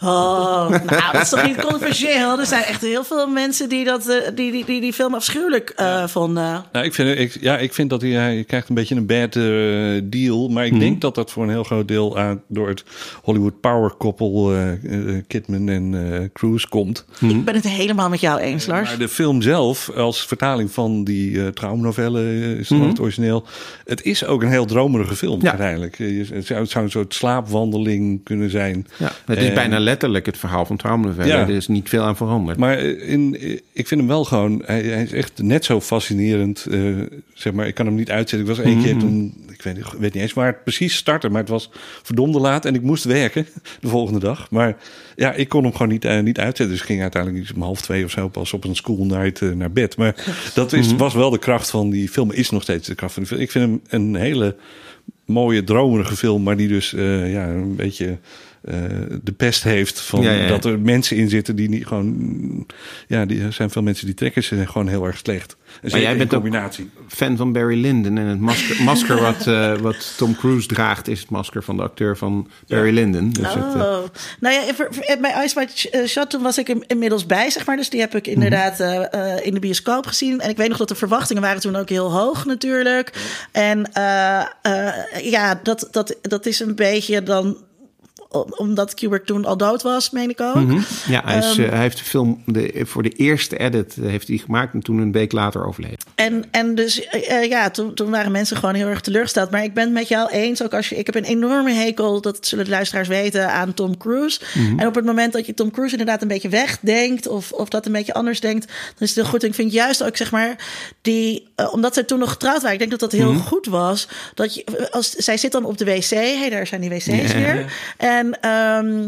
Oh, nou, dat is toch niet controversieel? Er zijn echt heel veel mensen die dat, eh, die, die, die, die film afschuwelijk eh, vonden. Nou, ik vind, ik, ja, ik vind dat hij, hij krijgt een beetje een bad eh, deal. Maar ik Mhm. denk dat dat voor een heel groot deel aan, door het Hollywood power koppel Kidman en eh, Cruise komt. Ik ben het helemaal met jou eens, Lars. Maar de film zelf, als vertaling van die eh traumnovelle, is het origineel. Het is ook een heel dromerige film Mhm. Ja. uiteindelijk. Het zou, het zou een soort slaapwandeling kunnen zijn. Ja, het is En- bijna letterlijk het verhaal van Traumanovelle. Ja. Er is niet veel aan veranderd. Maar eh, in, eh, ik vind hem wel gewoon, hij, hij is echt net zo fascinerend. eh, zeg maar, ik kan hem niet uitzetten. Ik was één Mhm. keer toen, ik weet, ik weet niet eens waar het precies startte, maar het was verdomde laat en ik moest werken de volgende dag. Maar ja, ik kon hem gewoon niet, niet uitzetten. Dus ik ging uiteindelijk iets om half twee of zo pas op een school night naar bed. Maar dat is, was wel de kracht van die film, is nog steeds de kracht van die film. Ik vind hem een hele mooie, dromerige film, maar die dus eh, ja, een beetje de pest heeft van Ja, ja, ja. dat er mensen in zitten die niet gewoon, ja, die er zijn veel mensen die trekken ze gewoon heel erg slecht. En zeker jij bent ook- combinatie. Fan van Barry Lyndon. En het masker, masker wat, eh, wat Tom Cruise draagt... is het masker van de acteur van Barry Lyndon. Dus het, eh, Oh, nou ja, voor- voor- bij Ice White eh, Shot toen was ik in- inmiddels bij, zeg maar. Dus die heb ik inderdaad eh, eh, in de bioscoop gezien. En ik weet nog dat de verwachtingen waren toen ook heel hoog natuurlijk. En eh, eh, ja, dat, dat, dat is een beetje dan omdat Kubrick toen al dood was, meen ik ook. Mhm. Ja, hij, is, Ehm, eh, hij heeft de film de, voor de eerste edit eh, heeft hij gemaakt en toen een week later overleden. En, en dus eh, ja, toen, toen waren mensen gewoon heel erg teleurgesteld. Maar ik ben het met jou eens. Ook als je, ik heb een enorme hekel, dat zullen de luisteraars weten, aan Tom Cruise. En op het moment dat je Tom Cruise inderdaad een beetje wegdenkt, of, of dat een beetje anders denkt, dan is het heel goed. En ik vind juist ook, zeg maar, die, omdat ze toen nog getrouwd waren, ik denk dat dat heel goed was. Dat je, als, zij zit dan op de wc, hey, daar zijn die wc's weer. En ehm,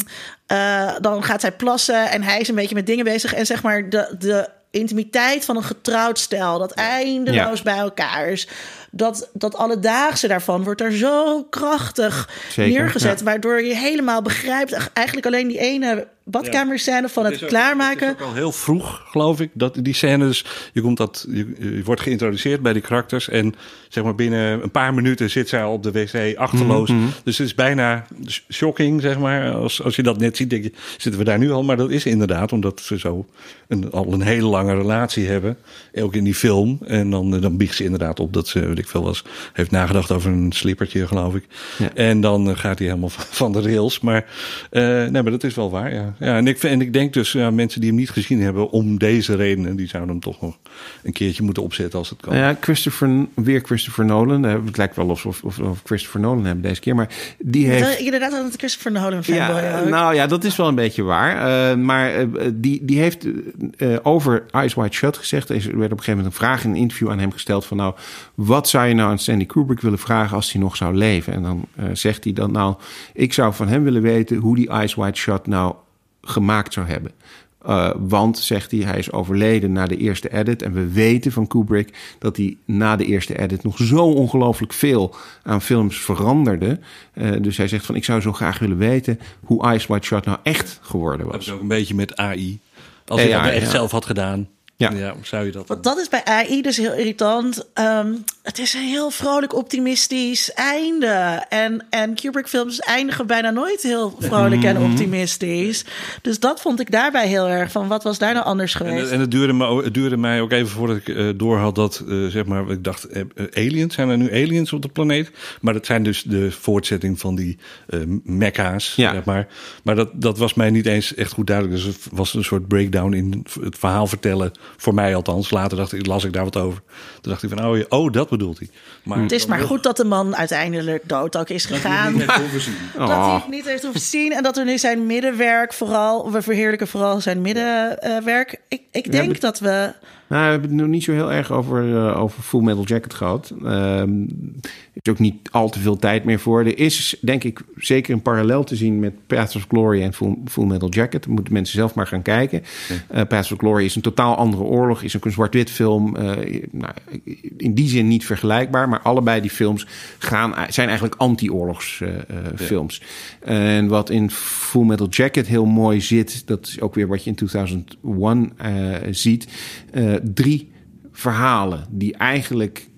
eh, dan gaat zij plassen en hij is een beetje met dingen bezig. En zeg maar, de, de intimiteit van een getrouwd stel, dat eindeloos Ja. bij elkaar is. Dat, dat alledaagse daarvan wordt er zo krachtig Zeker, neergezet. ja. Waardoor je helemaal begrijpt. Eigenlijk alleen die ene badkamerscène van het, ook- klaarmaken. Het is ook al heel vroeg, geloof ik, dat die scène dus... Je, komt dat, je, je wordt geïntroduceerd bij die karakters... en zeg maar binnen een paar minuten zit zij al op de wc achterloos. Mhm, Dus het is bijna shocking, zeg maar. Als, als je dat net ziet, denk je, zitten we daar nu al? Maar dat is inderdaad omdat ze zo een, al een hele lange relatie hebben. Ook in die film. En dan, dan biegt ze inderdaad op dat ze, ik veel was... heeft nagedacht over een slippertje, geloof ik. Ja. En dan eh, gaat hij helemaal van de rails. Maar, eh, nee, maar dat is wel waar, ja. ja en, ik, en ik denk dus, ja, mensen die hem niet gezien hebben... om deze redenen, die zouden hem toch nog een keertje moeten opzetten als het kan. Nou ja, Christopher, weer Christopher Nolan. Eh, Het lijkt wel alsof of, of Christopher Nolan hebben deze keer, maar die heeft. Inderdaad, dat het Christopher Nolan fanboy Ja, nou ja, dat is wel een beetje waar. Eh, maar eh, die, die heeft eh, over Eyes Wide Shut gezegd. Er werd op een gegeven moment een vraag in een interview aan hem gesteld van nou, wat zou je nou aan Stanley Kubrick willen vragen als hij nog zou leven? En dan eh, zegt hij dan nou, ik zou van hem willen weten hoe die Eyes Wide Shut nou gemaakt zou hebben. Eh, want, zegt hij, hij is overleden na de eerste edit. En we weten van Kubrick dat hij na de eerste edit nog zo ongelooflijk veel aan films veranderde. Eh, dus hij zegt van, ik zou zo graag willen weten hoe Eyes Wide Shut nou echt geworden Dat was. is ook een beetje met AI. Als Ja, dat echt ja. zelf had gedaan, Ja. ja. zou je dat... Want dat is bij AI dus heel irritant. Ehm, het is een heel vrolijk, optimistisch einde. En, en Kubrick-films eindigen bijna nooit heel vrolijk en optimistisch. Dus dat vond ik daarbij heel erg van, wat was daar nou anders En, geweest? en het, duurde me, het duurde mij ook even voordat ik eh, door had dat, eh, zeg maar, ik dacht, eh, aliens, zijn er nu aliens op de planeet? Maar dat zijn dus de voortzetting van die eh mekka's, Ja. zeg maar. Maar dat, dat was mij niet eens echt goed duidelijk. Dus het was een soort breakdown in het verhaal vertellen, voor mij althans. Later dacht ik, las ik daar wat over. Toen dacht ik van, oh, oh dat bedoelt hij. Maar het is maar goed dat de man uiteindelijk dood ook is gegaan. niet Dat heeft hoeven zien. hij het niet heeft hoeven zien. En dat er nu zijn middenwerk vooral... We verheerlijken vooral zijn middenwerk. Ik, ik denk dat we... Nou, we hebben het nog niet zo heel erg over, eh, over Full Metal Jacket gehad. Ehm, er is ook niet al te veel tijd meer voor. Er is, denk ik, zeker een parallel te zien met Paths of Glory en Full, Full Metal Jacket. Moeten mensen zelf maar gaan kijken. Eh Paths of Glory is een totaal andere oorlog. Is ook een zwart-wit film. Eh, nou, in die zin niet vergelijkbaar. Maar allebei die films gaan, zijn eigenlijk anti-oorlogsfilms. en wat in Full Metal Jacket heel mooi zit... dat is ook weer wat je in 2001 eh, ziet... Drie verhalen die eigenlijk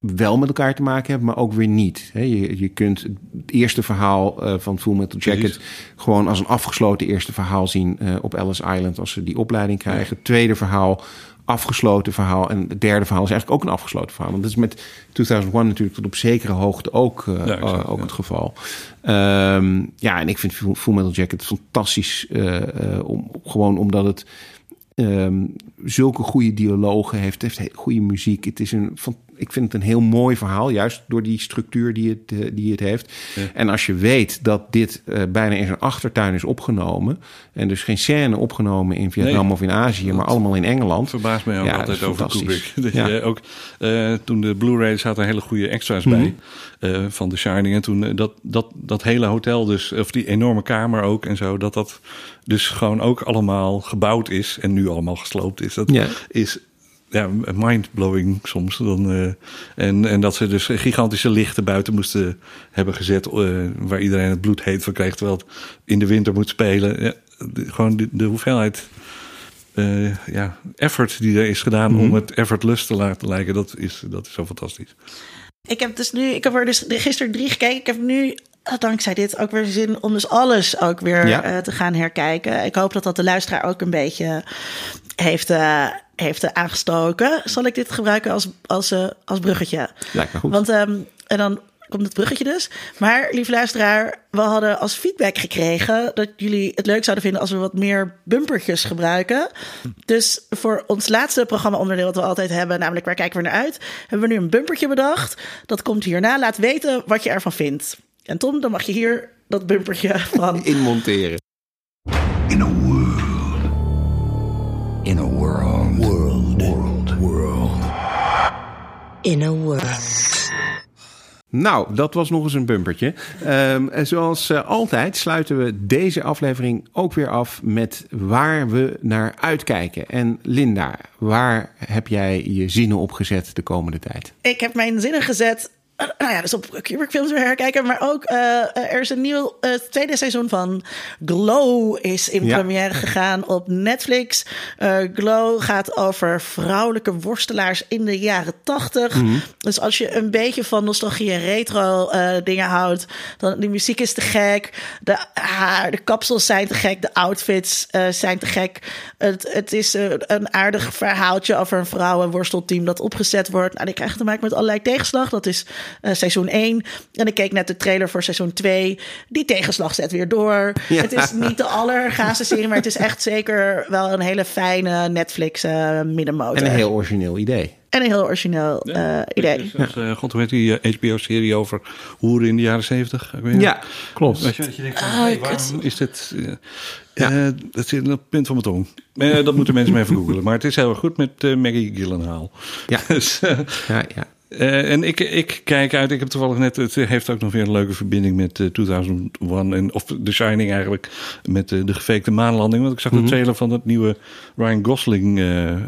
wel met elkaar te maken hebben, maar ook weer niet. Je, je kunt het eerste verhaal eh, van Full Metal Jacket Precies. gewoon als een afgesloten eerste verhaal zien eh, op Ellis Island als ze die opleiding krijgen. Het tweede verhaal afgesloten verhaal en het derde verhaal is eigenlijk ook een afgesloten verhaal. Want dat is met 2001 natuurlijk tot op zekere hoogte ook, eh, Ja, exact, ook ja. het geval. Ehm, ja, en ik vind Full Metal Jacket fantastisch, om, gewoon omdat het ehm, zulke goede dialogen heeft, heeft he- goede muziek. Het is een, van, ik vind het een heel mooi verhaal, juist door die structuur die het, eh, die het heeft. En als je weet dat dit eh, bijna in zijn achtertuin is opgenomen, en dus geen scène opgenomen in Vietnam Nee. of in Azië, maar allemaal in Engeland. verbaast mij ook Ja, altijd over. Kubrick. Dat Ja. je ook, eh, toen de Blu-ray zaten hele goede extra's bij eh, van The Shining. En toen dat, dat, dat hele hotel dus, of die enorme kamer ook en zo, dat dat dus gewoon ook allemaal gebouwd is en nu allemaal gesloopt is. Dat Ja. is ja, mindblowing soms. Dan, eh, en, en dat ze dus gigantische lichten buiten moesten hebben gezet, eh, waar iedereen het bloed heet van kreeg, terwijl het in de winter moet spelen. Ja, de- gewoon de, de hoeveelheid eh, ja, effort die er is gedaan om het effortless te laten lijken, dat is, dat is zo fantastisch. Ik heb dus nu, ik heb er dus gisteren drie gekeken. Ik heb nu, eh, dankzij dit, ook weer zin om dus alles ook weer Ja. eh, te gaan herkijken. Ik hoop dat dat de luisteraar ook een beetje heeft, eh, heeft aangestoken. Zal ik dit gebruiken als, als, eh, als bruggetje? Lijkt me goed. Want ehm, en dan komt het bruggetje dus. Maar, lieve luisteraar, we hadden als feedback gekregen dat jullie het leuk zouden vinden als we wat meer bumpertjes gebruiken. Dus voor ons laatste programma-onderdeel dat we altijd hebben, namelijk waar kijken we naar uit, hebben we nu een bumpertje bedacht. Dat komt hierna. Laat weten wat je ervan vindt. En Tom, dan mag je hier dat bumpertje van Inmonteren. In a world. Nou, dat was nog eens een bumpertje. Ehm, en zoals eh, altijd sluiten we deze aflevering ook weer af met waar we naar uitkijken. En Linda, waar heb jij je zinnen op gezet de komende tijd? Ik heb mijn zinnen gezet. Eh, Nou ja, dus op Kubrick films weer herkijken. Maar ook eh, er is een nieuw eh, tweede seizoen van Glow is in Ja. première gegaan op Netflix. Eh, Glow gaat over vrouwelijke worstelaars in de jaren tachtig. Mhm. Dus als je een beetje van nostalgie en retro eh, dingen houdt, dan de muziek is te gek, de haar, de kapsels zijn te gek, de outfits eh, zijn te gek. Het, het is eh, een aardig verhaaltje over een vrouwenworstelteam dat opgezet wordt. Nou, die krijgen te maken met allerlei tegenslag. Dat is eh, seizoen 1. En ik keek net de trailer voor seizoen 2. Die tegenslag zet weer door. Ja. Het is niet de allergaafste serie, maar het is echt zeker wel een hele fijne Netflix eh middenmotor. En een heel origineel idee. En een heel origineel eh, idee. Dus, eh, God, heet die HBO-serie over hoeren in de jaren zeventig? Ik weet niet. Ja, klopt. Weet je wat je denkt? van, Ah, hey, ik- waarom is dit... Ja. dat zit het punt van mijn tong. Eh, dat moeten mensen maar even googelen. Maar het is heel erg goed met eh, Maggie Gyllenhaal. Ja. Dus, eh, Ja, ja. Eh, en ik, ik kijk uit. Ik heb toevallig net. Het heeft ook nog weer een leuke verbinding met eh, 2001. En, of The Shining eigenlijk. Met eh, de gefakte maanlanding. Want ik zag de trailer van het nieuwe Ryan Gosling. eh, eh,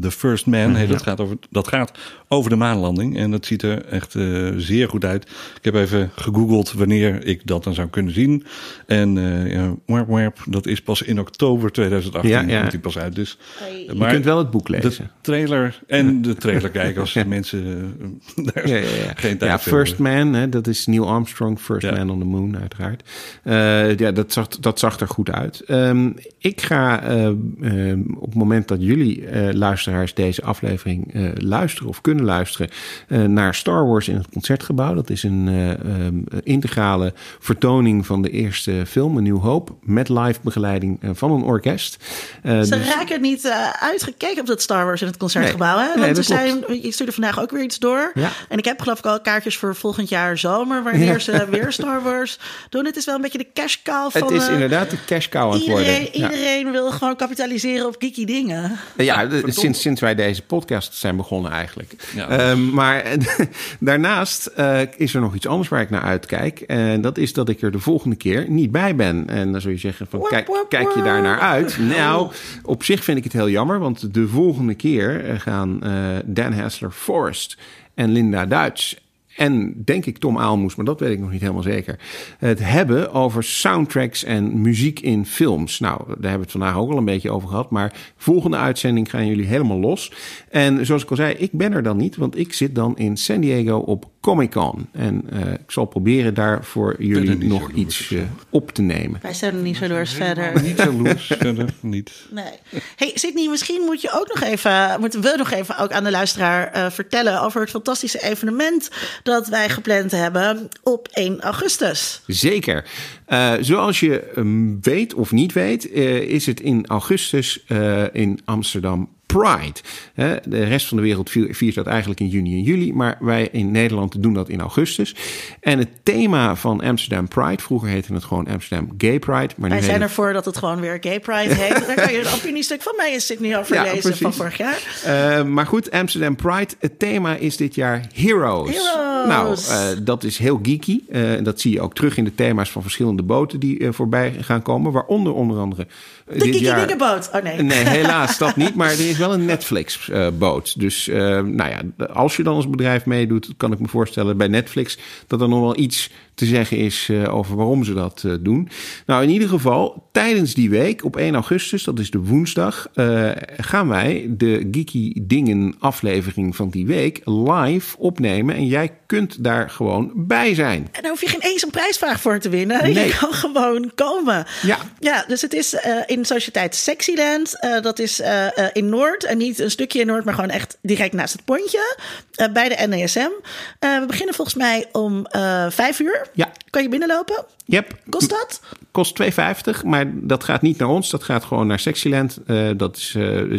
The First Man. Hey, dat, gaat over, dat gaat over de maanlanding. En dat ziet er echt eh, zeer goed uit. Ik heb even gegoogeld wanneer ik dat dan zou kunnen zien. En eh ja, warp, warp, dat is pas in oktober 2018. Ja, ja. Komt die pas uit. Dus, Hey. Je kunt wel het boek de lezen. trailer en de trailer kijken als mensen eh, daar Ja, ja, ja. geen tijd ja First. Man, hè, dat is Neil Armstrong, First Ja. Man on the Moon, uiteraard. Eh, ja, dat zag, dat zag er goed uit. Ehm, ik ga eh, ehm, op het moment dat jullie eh, luisteraars deze aflevering eh, luisteren of kunnen luisteren eh, naar Star Wars in het Concertgebouw. Dat is een eh, ehm, integrale vertoning van de eerste film, A New Hope, met live begeleiding van een orkest. Eh, Ze dus- raken niet uitgekeken op dat Star Wars in het concertgebouw. Nee. hè? Nee, Want dat we klopt. zijn, je stuurde vandaag ook weer iets door. Ja. En ik heb geloof ik al kaartjes voor volgend jaar zomer, wanneer Ja. ze weer Star Wars doen. Het is wel een beetje de cash cow van... het is eh, inderdaad de cash cow aan het worden. Iedereen, Ja. iedereen wil gewoon kapitaliseren op geeky dingen. Ja, de- sinds, sinds wij deze podcast zijn begonnen eigenlijk. Ja. Ehm, maar daarnaast eh, is er nog iets anders waar ik naar uitkijk. En dat is dat ik er de volgende keer niet bij ben. En dan zul je zeggen van, Wap, kijk, wap, kijk je daar naar uit? Nou, op zich vind ik het heel jammer. Want de volgende keer eh, gaan eh, Dan Hassler Forrest en Linda Duits... En denk ik Tom Aalmoes, maar dat weet ik nog niet helemaal zeker. Het hebben over soundtracks en muziek in films. Nou, daar hebben we het vandaag ook al een beetje over gehad. Maar volgende uitzending gaan jullie helemaal los. En zoals ik al zei, ik ben er dan niet, want ik zit dan in San Diego op Comic Con. En eh, ik zal proberen daar voor jullie nog jaloers iets eh, op te nemen. Wij zijn er niet zo doors verder. Niet jaloers, verder niet. Nee. Hey Sydney, misschien moet je ook nog even, moeten we nog even ook aan de luisteraar eh, vertellen over het fantastische evenement dat wij gepland hebben op 1 augustus. Zeker. Eh, zoals je ehm, weet of niet weet, eh, is het in augustus eh, in Amsterdam Pride. Hè, de rest van de wereld vier- viert dat eigenlijk in juni en juli, maar wij in Nederland doen dat in augustus. En het thema van Amsterdam Pride, vroeger heette het gewoon Amsterdam Gay Pride, maar nu Wij zijn ervoor dat het gewoon weer Gay Pride heet. Daar kan je een opiniestuk van mij in Sydney over Ja, lezen precies. van vorig jaar. Eh, maar goed, Amsterdam Pride. Het thema is dit jaar Heroes. Heroes. Nou, eh, dat is heel geeky. Eh, dat zie je ook terug in de thema's van verschillende boten die voorbij gaan komen. Waaronder onder andere De dit Kiki jaar... Dingenboot. Oh nee. Nee, helaas dat niet. Maar er is wel een Netflix-boot. dus eh, nou ja, als je dan als bedrijf meedoet, kan ik me voorstellen bij Netflix dat er nog wel iets te zeggen is eh, over waarom ze dat eh, doen. Nou, in ieder geval, tijdens die week op 1 augustus, dat is de woensdag, eh, gaan wij de Geeky Dingen aflevering van die week live opnemen. En jij kunt daar gewoon bij zijn. En daar hoef je geen eens een prijsvraag voor te winnen. Nee. Je kan gewoon komen. Ja. Ja, dus het is eh, in Sociëteit Sexyland. Eh, dat is eh, eh, in Noord. En niet een stukje in Noord, maar gewoon echt direct naast het pontje. eh, bij de NASM. Eh, we beginnen volgens mij om eh vijf uur. Ja. Kan je binnenlopen? Yep. Kost dat? Kost 2,50, maar dat gaat niet naar ons. Dat gaat gewoon naar Sexyland. Dat is,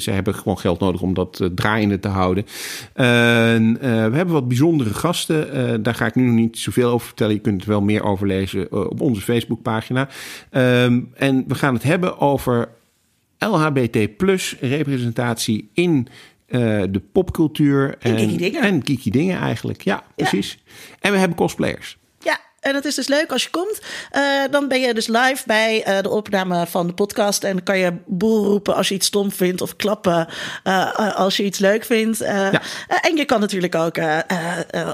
ze hebben gewoon geld nodig om dat draaiende te houden. En, we hebben wat bijzondere gasten. Daar ga ik nu nog niet zoveel over vertellen. Je kunt er wel meer over lezen op onze Facebookpagina. Ehm, en we gaan het hebben over LHBT plus representatie in eh, de popcultuur. En. En geeky dingen eigenlijk, ja, precies. En we hebben cosplayers. Ja, en dat is dus leuk als je komt. Eh, dan ben je dus live bij eh, de opname van de podcast. En dan kan je boel roepen als je iets stom vindt. Of klappen als je iets leuk vindt. Ja. en je kan natuurlijk ook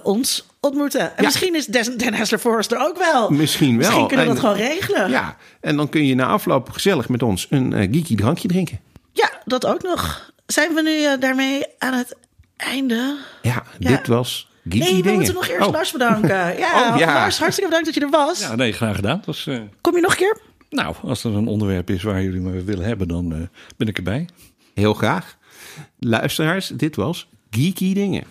ons ontmoeten. En Ja. misschien is Den, Den Hassler Forrest er ook wel. Misschien wel. Misschien kunnen we En- dat gewoon regelen. Ja, en dan kun je na afloop gezellig met ons een eh, geeky drankje drinken. Ja, dat ook nog. Zijn we nu eh, daarmee aan het einde? Ja, Ja. dit was geeky Nee, we dingen. moeten nog eerst Oh. Lars bedanken. Ja, Oh, ja. Lars, hartstikke bedankt dat je er was. Ja, nee, graag gedaan. Was, eh, Kom je nog een keer? nou, als er een onderwerp is waar jullie me willen hebben, dan eh, ben ik erbij. Heel graag. Luisteraars, dit was Geeky Dingen.